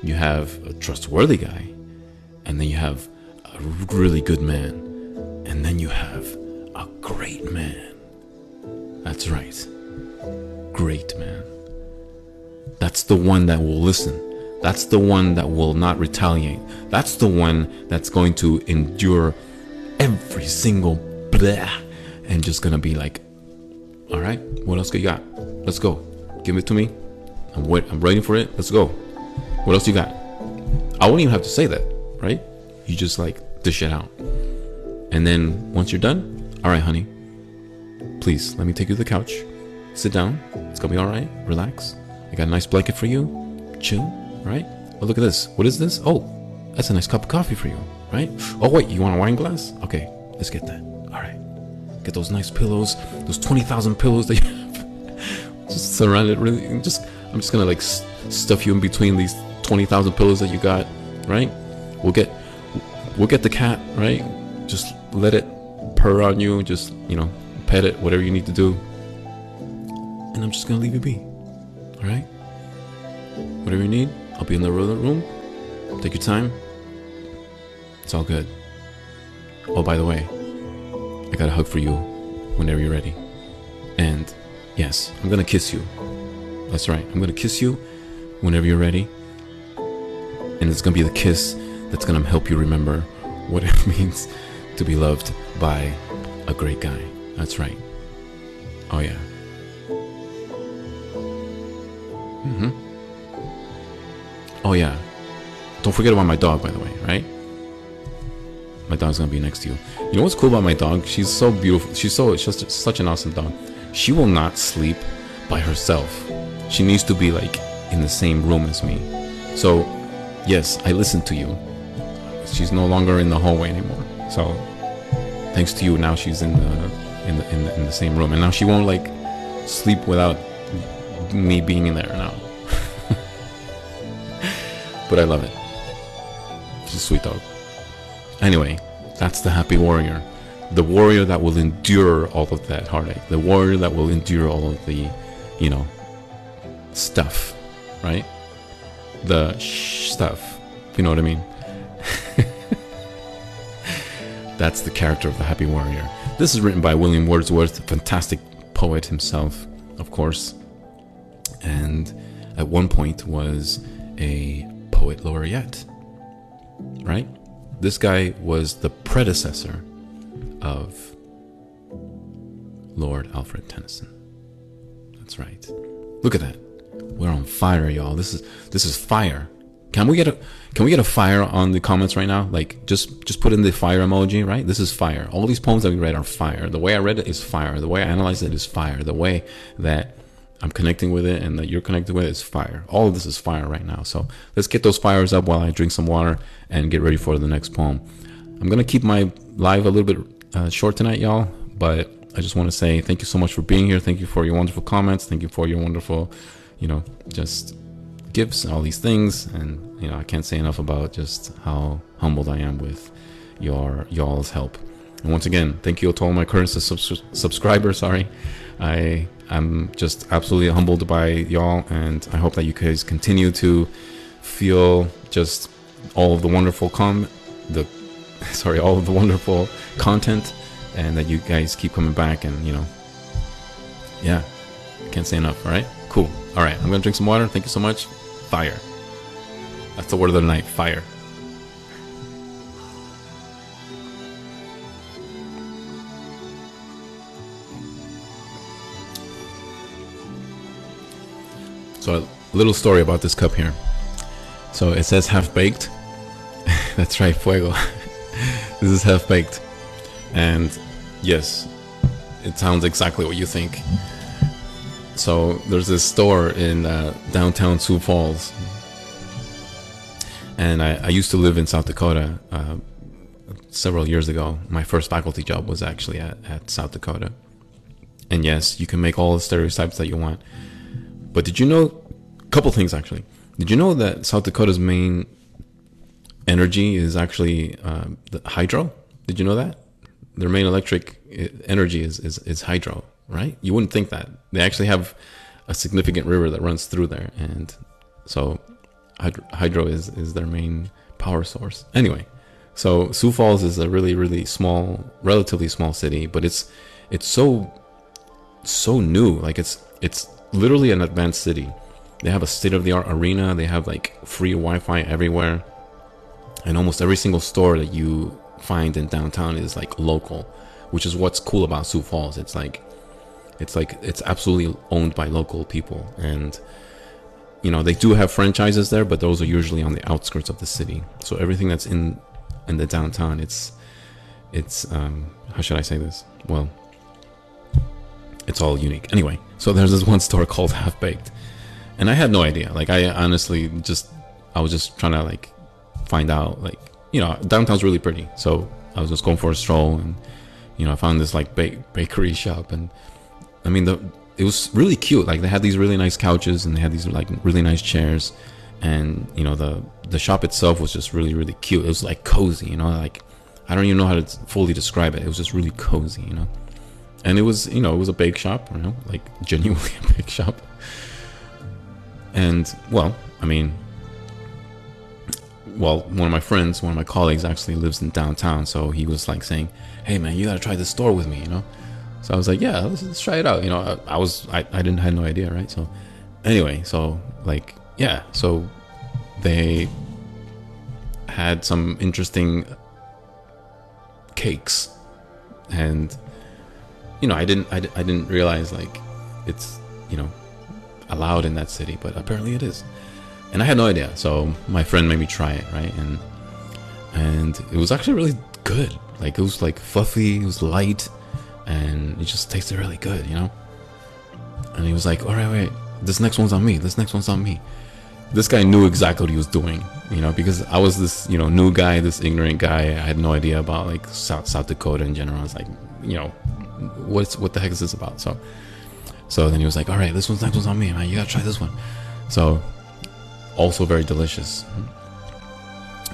you have a trustworthy guy, and then you have a really good man, and then you have a great man. That's right. Great man. That's the one that will listen. That's the one that will not retaliate. That's the one that's going to endure every single blah and just gonna be like, all right, what else you got? Let's go. Give it to me. I'm wait. I'm waiting for it. Let's go. What else you got? I won't even have to say that, right? You just like dish it out, and then once you're done, all right, honey. Please let me take you to the couch. Sit down. It's gonna be all right. Relax. I got a nice blanket for you. Chill. Right? Oh, look at this. What is this? Oh, that's a nice cup of coffee for you. Right? Oh, wait. You want a wine glass? Okay. Let's get that. All right. Get those nice pillows. Those twenty thousand pillows that you have. *laughs* just surround it really. Just. I'm just gonna like stuff you in between these twenty thousand pillows that you got. Right? We'll get. We'll get the cat. Right? Just let it purr on you. Just you know, pet it. Whatever you need to do. And I'm just gonna leave you be. All right? Whatever you need, I'll be in the other room. Take your time. It's all good. Oh, by the way, I got a hug for you whenever you're ready. And yes, I'm gonna kiss you. That's right. I'm gonna kiss you whenever you're ready. And it's gonna be the kiss that's gonna help you remember what it *laughs* means to be loved by a great guy. That's right. Oh, yeah. Mm hmm. Oh yeah. Don't forget about my dog, by the way, right? My dog's gonna be next to you. You know what's cool about my dog? She's so beautiful. She's so just such an awesome dog. She will not sleep by herself. She needs to be like in the same room as me. So, yes, I listen to you. She's no longer in the hallway anymore. So, thanks to you, now she's in the in the in the, in the same room, and now she won't like sleep without me being in there now. *laughs* but I love it. She's a sweet dog. Anyway, that's the happy warrior. The warrior that will endure all of that heartache. The warrior that will endure all of the, you know, stuff, right? The stuff. You know what I mean. That's the character of the happy warrior. This is written by William Wordsworth, fantastic poet himself, of course and at one point was a poet laureate. Right? This guy was the predecessor of Lord Alfred Tennyson. That's right. Look at that. We're on fire, y'all. This is this is fire. Can we get a can we get a fire on the comments right now? Like just just put in the fire emoji, right? This is fire. All these poems that we read are fire. The way I read it is fire. The way I analyze it is fire. The way that I'm connecting with it and that you're connected with it is fire. All of this is fire right now. So let's get those fires up while I drink some water and get ready for the next poem. I'm to keep my live a little bit uh, short tonight, y'all, but I just want to say thank you so much for being here. Thank you for your wonderful comments. Thank you for your wonderful, you know, just gifts and all these things. And, you know, I can't say enough about just how humbled I am with your y'all's help. And once again, thank you to all my current subs- subscribers. Sorry. I I'm just absolutely humbled by y'all, and I hope that you guys continue to feel just all of the wonderful com the *laughs* sorry all of the wonderful content, and that you guys keep coming back and you know Yeah, can't say enough. All right, cool. All right, I'm gonna drink some water. Thank you so much. Fire. That's the word of the night. Fire. So a little story about this cup here. So it says half baked. *laughs* That's right, fuego. *laughs* this is half baked. And yes, it sounds exactly what you think. So there's this store in uh, downtown Sioux Falls. And I, I, used to live in South Dakota uh, several years ago. My first faculty job was actually at, at South Dakota. And yes, you can make all the stereotypes that you want but did you know a couple things actually? Did you know that South Dakota's main energy is actually uh, hydro? Did you know that their main electric uh, energy is, is is hydro? Right? You wouldn't think that they actually have a significant river that runs through there, and so hydro is is their main power source. Anyway, so Sioux Falls is a really really small, relatively small city, but it's it's so so new. Like it's it's literally an advanced city. They have a state of the art arena, they have like free Wi Fi everywhere. And almost every single store that you find in downtown is like local, which is what's cool about Sioux Falls. It's like, it's like, it's absolutely owned by local people. And, you know, they do have franchises there, but those are usually on the outskirts of the city. So everything that's in, in the downtown, it's, it's, um, how should I say this? Well, it's all unique. Anyway, so there's this *laughs* one store called Half Baked, and I had no idea. Like I honestly just I was just trying to like find out like you know downtown's really pretty, so I was just going for a stroll and you know I found this like ba- bakery shop and I mean the it was really cute. Like they had these really nice couches and they had these like really nice chairs and you know the the shop itself was just really really cute. It was like cozy, you know, like I don't even know how to fully describe it. It was just really cozy, you know and it was you know it was a bake shop you know like *laughs* genuinely a bake shop and well i mean well one of my friends one of my colleagues actually lives in downtown so he was like saying hey man you gotta try this store with me you know so i was like yeah let's, let's try it out you know I, I was I, I didn't have no idea right so anyway so like yeah so they had some interesting cakes and you know, I didn't, I, I didn't realize like it's, you know, allowed in that city, but apparently it is. And I had no idea. So my friend made me try it, right? And and it was actually really good. Like it was like fluffy, it was light, and it just tasted really good, you know. And he was like, "All right, wait, this next one's on me. This next one's on me." This guy knew exactly what he was doing, you know, because I was this, you know, new guy, this ignorant guy. I had no idea about like South South Dakota in general. I was like, you know, what's what the heck is this about? So, so then he was like, all right, this one's next one's on me, man. You gotta try this one. So, also very delicious.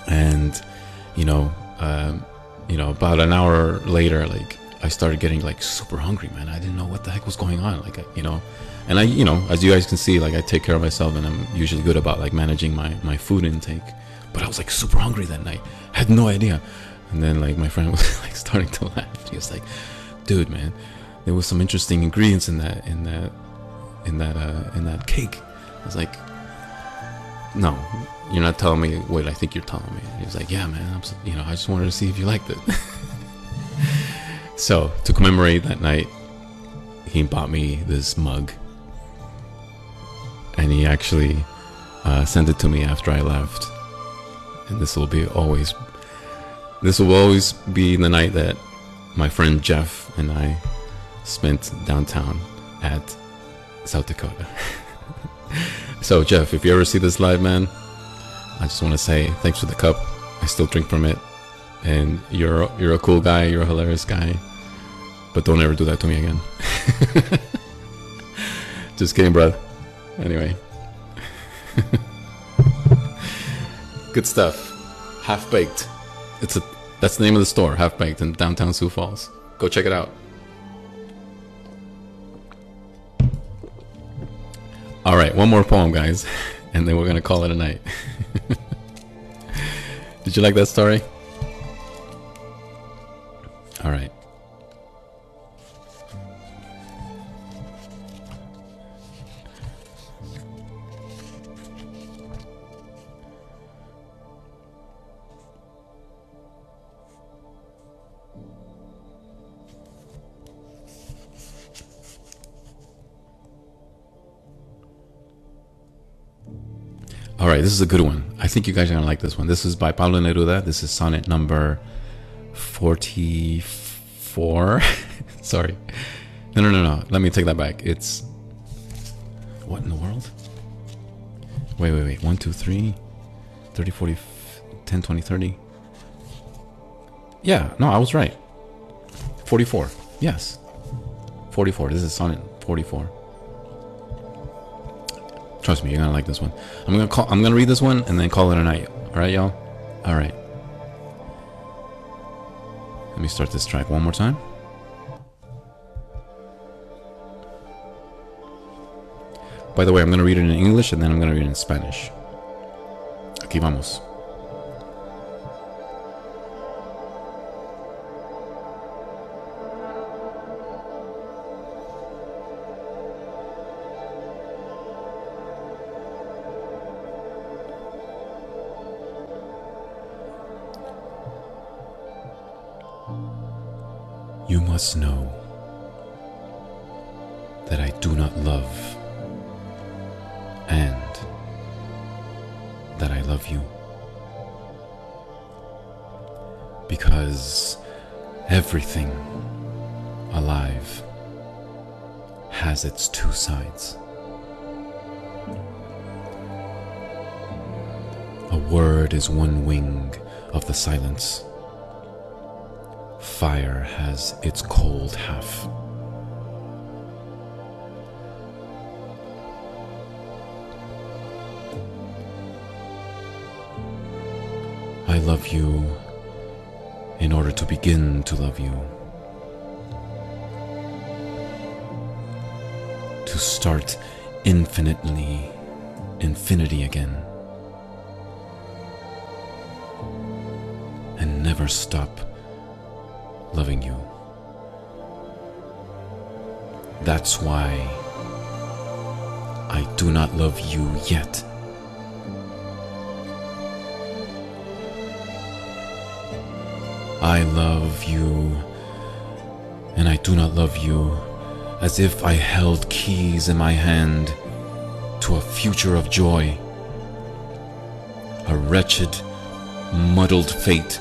And, you know, um, you know, about an hour later, like I started getting like super hungry, man. I didn't know what the heck was going on. Like, you know, and I, you know, as you guys can see, like I take care of myself and I'm usually good about like managing my, my food intake. But I was like super hungry that night. I had no idea. And then like my friend *laughs* was like starting to laugh. He was like, dude, man, there was some interesting ingredients in that in that in that uh, in that cake. I was like, no, you're not telling me what I think you're telling me. He was like, yeah, man, I'm, you know, I just wanted to see if you liked it. *laughs* so to commemorate that night, he bought me this mug, and he actually uh, sent it to me after I left. And this will be always, this will always be the night that my friend Jeff and I spent downtown at South Dakota. *laughs* so, Jeff, if you ever see this live, man, I just want to say thanks for the cup. I still drink from it, and you're you're a cool guy. You're a hilarious guy, but don't ever do that to me again. *laughs* just kidding, bro. Anyway, *laughs* good stuff. Half baked. It's a that's the name of the store, Half Baked in downtown Sioux Falls. Go check it out. All right, one more poem, guys, *laughs* and then we're gonna call it a night. Did you like that story? All right. All right, this is a good one. I think you guys are gonna like this one. This is by Pablo Neruda. This is sonnet number forty-four. *laughs* Sorry, no, no, no, no. Let me take that back. It's what in the world? Wait, wait, wait. 1, 2, 3, 30, 40, 10, 20, 30. Yeah, no, I was right. 44. Yes. 44. This is sonnet 44. Trust me, you're gonna like this one. I'm gonna call. I'm gonna read this one and then call it a night. All right, y'all. All right. Let me start this track one more time. By the way, I'm gonna read it in English and then I'm gonna read it in Spanish. Aquí vamos. You must know that I do not love and that I love you. Because everything alive has its two sides. A word is one wing of the silence. Fire has its cold half. I love you in order to begin to love you. To start infinitely, infinity again. And never stop loving you. That's why I do not love you yet. I love you, and I do not love you as if I held keys in my hand to a future of joy. A wretched, muddled fate.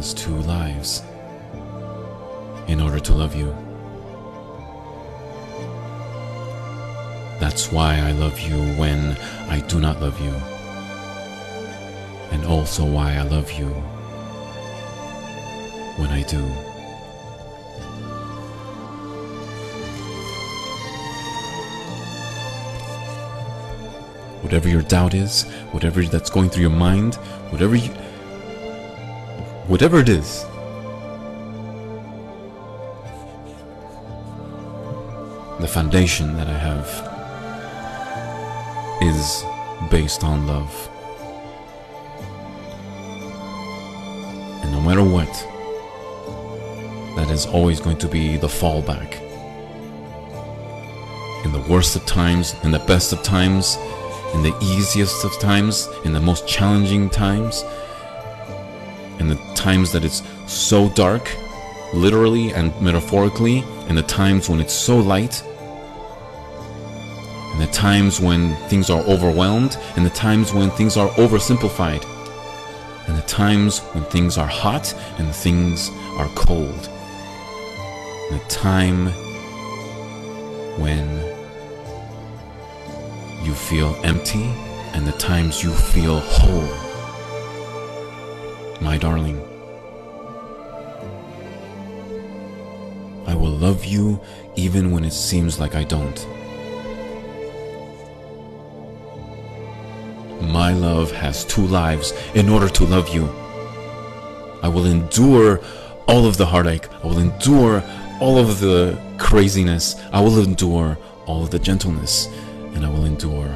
Has two lives in order to love you. That's why I love you when I do not love you and also why I love you when I do. Whatever your doubt is, whatever that's going through your mind, whatever you, whatever it is, the foundation that I have is based on love. And no matter what, that is always going to be the fallback. In the worst of times, in the best of times, in the easiest of times, in the most challenging times, in the times that it's so dark, literally and metaphorically, in the times when it's so light, in the times when things are overwhelmed, in the times when things are oversimplified and the times when things are hot and things are cold. And the time when you feel empty and the times you feel whole. My darling, I will love you even when it seems like I don't. My love has two lives in order to love you. I will endure all of the heartache. I will endure all of the craziness. I will endure all of the gentleness. And I will endure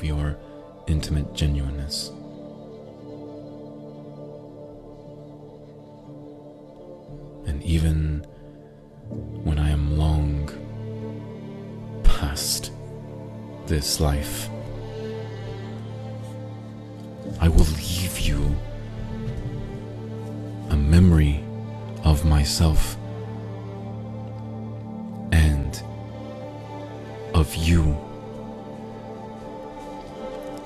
of your intimate genuineness. And even when I am long past this life, I will leave you a memory of myself and of you.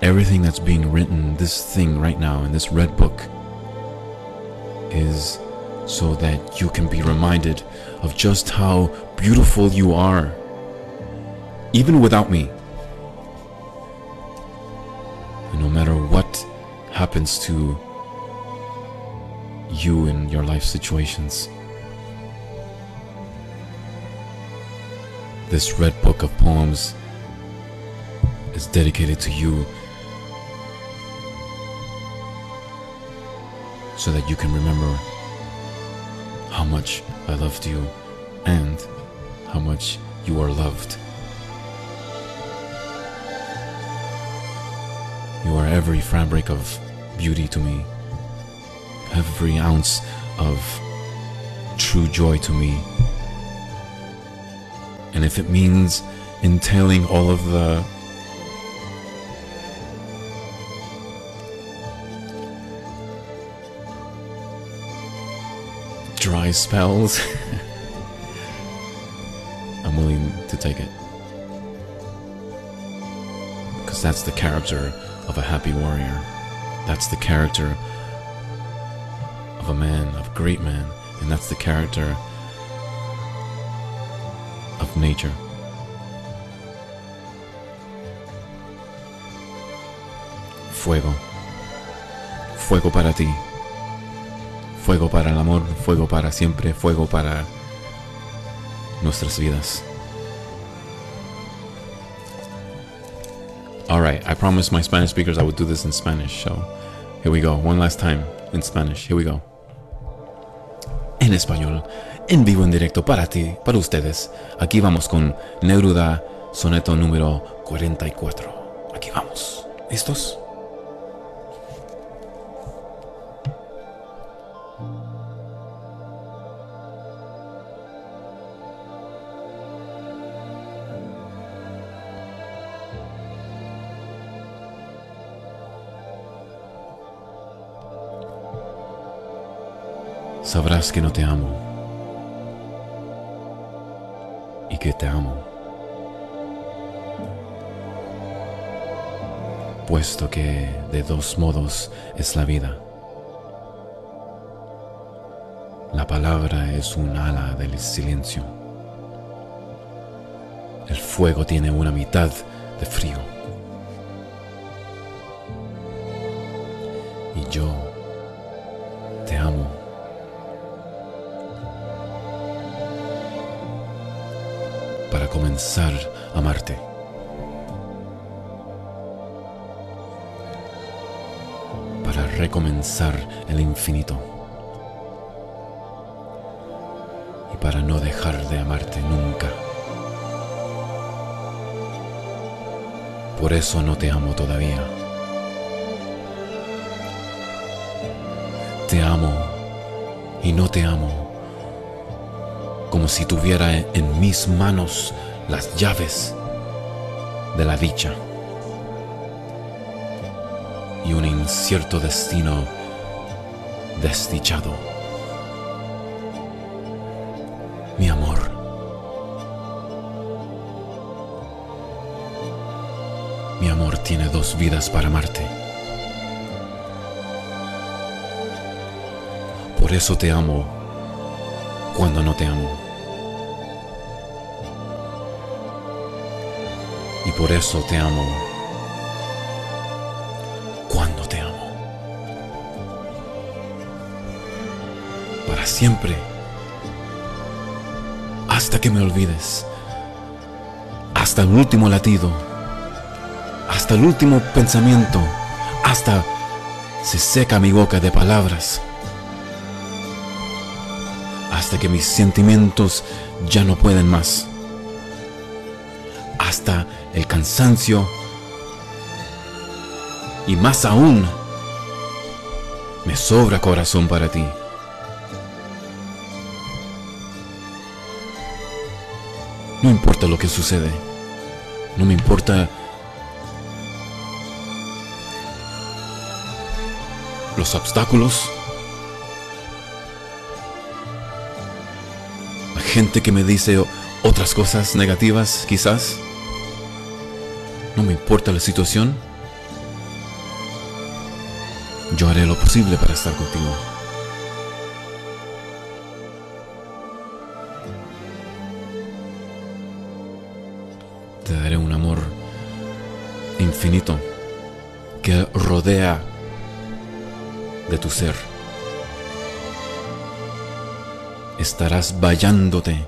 Everything that's being written, this thing right now in this red book, is so that you can be reminded of just how beautiful you are, even without me. And no matter what happens to you in your life situations, this red book of poems is dedicated to you so that you can remember how much I loved you and how much you are loved. You are every fabric of beauty to me, every ounce of true joy to me. And if it means entailing all of the spells, *laughs* I'm willing to take it. Because that's the character of a happy warrior. That's the character of a man, of a great man. And that's the character of nature. Fuego. Fuego para ti. Fuego para el amor, fuego para siempre, fuego para nuestras vidas. Alright, I promised my Spanish speakers I would do this in Spanish, so here we go, one last time in Spanish, here we go. En español, en vivo en directo para ti, para ustedes. Aquí vamos con Neruda, soneto número 44. Aquí vamos. ¿Listos? Que no te amo y que te amo, puesto que de dos modos es la vida. La palabra es un ala del silencio. El fuego tiene una mitad de frío. Y yo para comenzar a amarte. Para recomenzar el infinito. Y para no dejar de amarte nunca. Por eso no te amo todavía. Te amo y no te amo como si tuviera en mis manos las llaves de la dicha y un incierto destino desdichado. Mi amor. Mi amor tiene dos vidas para amarte. Por eso te amo cuando no te amo. Y por eso te amo cuando te amo. Para siempre. Hasta que me olvides. Hasta el último latido. Hasta el último pensamiento. Hasta se seca mi boca de palabras. Hasta que mis sentimientos ya no pueden más. Hasta el cansancio y más aún, me sobra corazón para ti. No importa lo que sucede, no me importa los obstáculos, la gente que me dice otras cosas negativas quizás. No me importa la situación. Yo haré lo posible para estar contigo. Te daré un amor infinito que rodea de tu ser. Estarás vallándote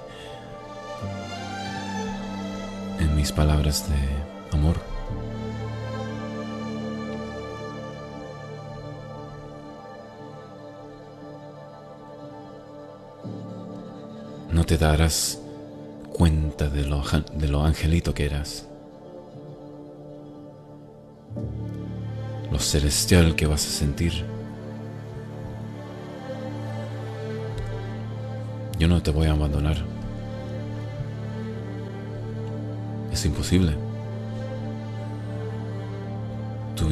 en mis palabras de amor. No te darás cuenta de lo, de lo angelito que eras. Lo celestial que vas a sentir. Yo no te voy a abandonar. Es imposible.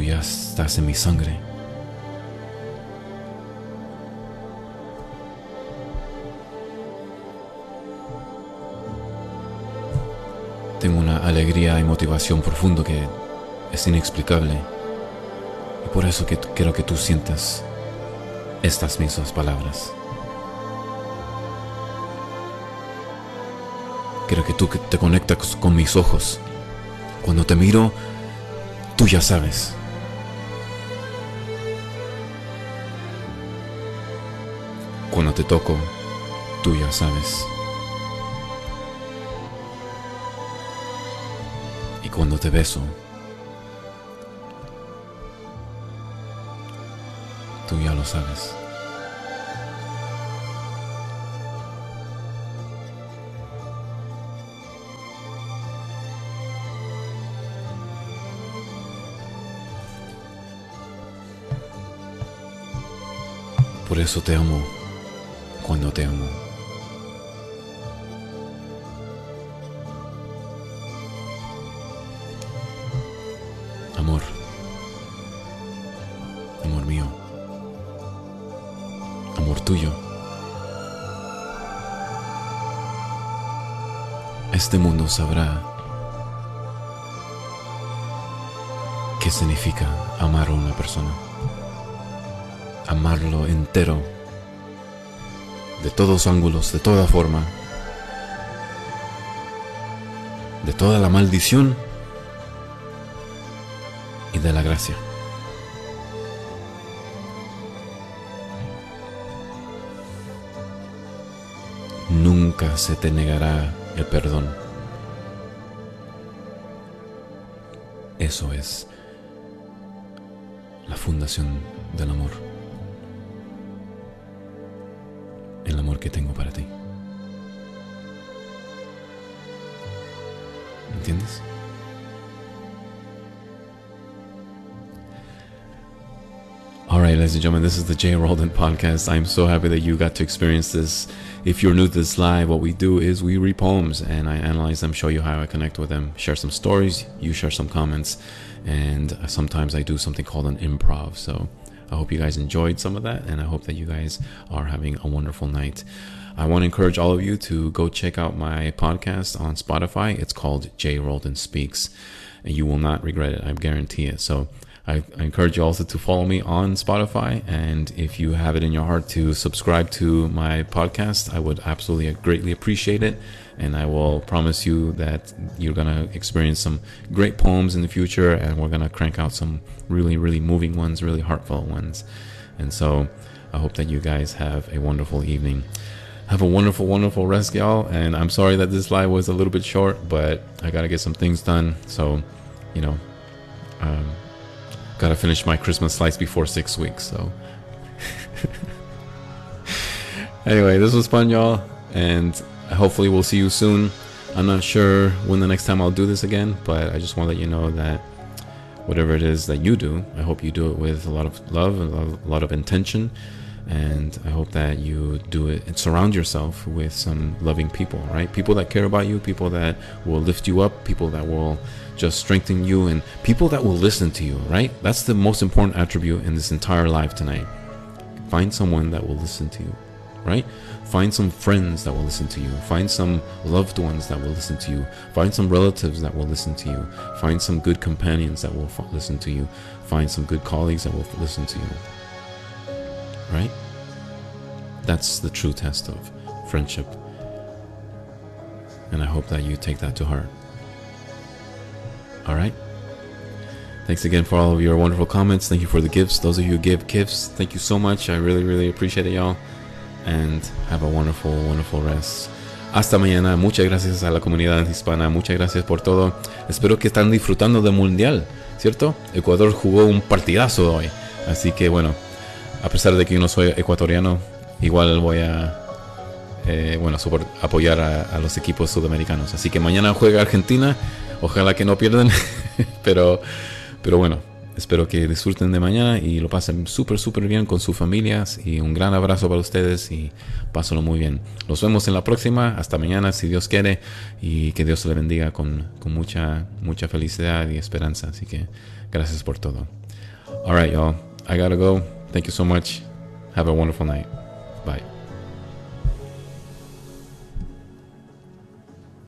Ya estás en mi sangre. Tengo una alegría y motivación profundo que es inexplicable. Y por eso que quiero que tú sientas estas mismas palabras. Quiero que tú te conectas con mis ojos. Cuando te miro, tú ya sabes. Te toco, tú ya sabes. Y cuando te beso, tú ya lo sabes. Por eso te amo te amo. Amor. Amor mío. Amor tuyo. Este mundo sabrá qué significa amar a una persona amarlo entero, de todos ángulos, de toda forma, de toda la maldición y de la gracia. Nunca se te negará el perdón. Eso es la fundación del amor. Ladies and gentlemen, this is the Jay Roldan podcast. I'm so happy that you got to experience this. If you're new to this live, what we do is we read poems and I analyze them, show you how I connect with them, share some stories, you share some comments, and sometimes I do something called an improv. So I hope you guys enjoyed some of that, and I hope that you guys are having a wonderful night. I want to encourage all of you to go check out my podcast on Spotify. It's called Jay Roldan Speaks, and you will not regret it. I guarantee it. So I, I, encourage you also to follow me on Spotify. And if you have it in your heart to subscribe to my podcast, I would absolutely greatly appreciate it. And I will promise you that you're going to experience some great poems in the future. And we're going to crank out some really, really moving ones, really heartfelt ones. And so I hope that you guys have a wonderful evening. Have a wonderful, wonderful rest, y'all. And I'm sorry that this live was a little bit short, but I got to get some things done. So, you know, um, got to finish my Christmas slice before six weeks. So, anyway, this was fun, y'all. And hopefully, we'll see you soon. I'm not sure when the next time I'll do this again, but I just want to let you know that whatever it is that you do, I hope you do it with a lot of love and a lot of intention. And I hope that you do it and surround yourself with some loving people, right? People that care about you, people that will lift you up, people that will just strengthen you, and people that will listen to you, right? That's the most important attribute in this entire life tonight. Find someone that will listen to you, right? Find some friends that will listen to you. Find some loved ones that will listen to you. Find some relatives that will listen to you. Find some good companions that will listen to you. Find some good colleagues that will listen to you. Right? That's the true test of friendship. And I hope that you take that to heart. All right? Thanks again for all of your wonderful comments. Thank you for the gifts. Those of you who give gifts, thank you so much. I really, really appreciate it, y'all. And have a wonderful, wonderful rest. Hasta mañana. Muchas gracias a la comunidad hispana. Muchas gracias por todo. Espero que están disfrutando del mundial, ¿cierto? Ecuador jugó un partidazo hoy. Así que bueno, a pesar de que yo no soy ecuatoriano, igual voy a eh, bueno, apoyar a, los equipos sudamericanos. Así que mañana juega Argentina. Ojalá que no pierdan. *laughs* pero pero bueno, espero que disfruten de mañana y lo pasen súper, súper bien con sus familias. Y un gran abrazo para ustedes y pásenlo muy bien. Nos vemos en la próxima. Hasta mañana, si Dios quiere. Y que Dios le bendiga con, con mucha, mucha felicidad y esperanza. Así que gracias por todo. All right, y'all. I gotta go. Thank you so much. Have a wonderful night. Bye.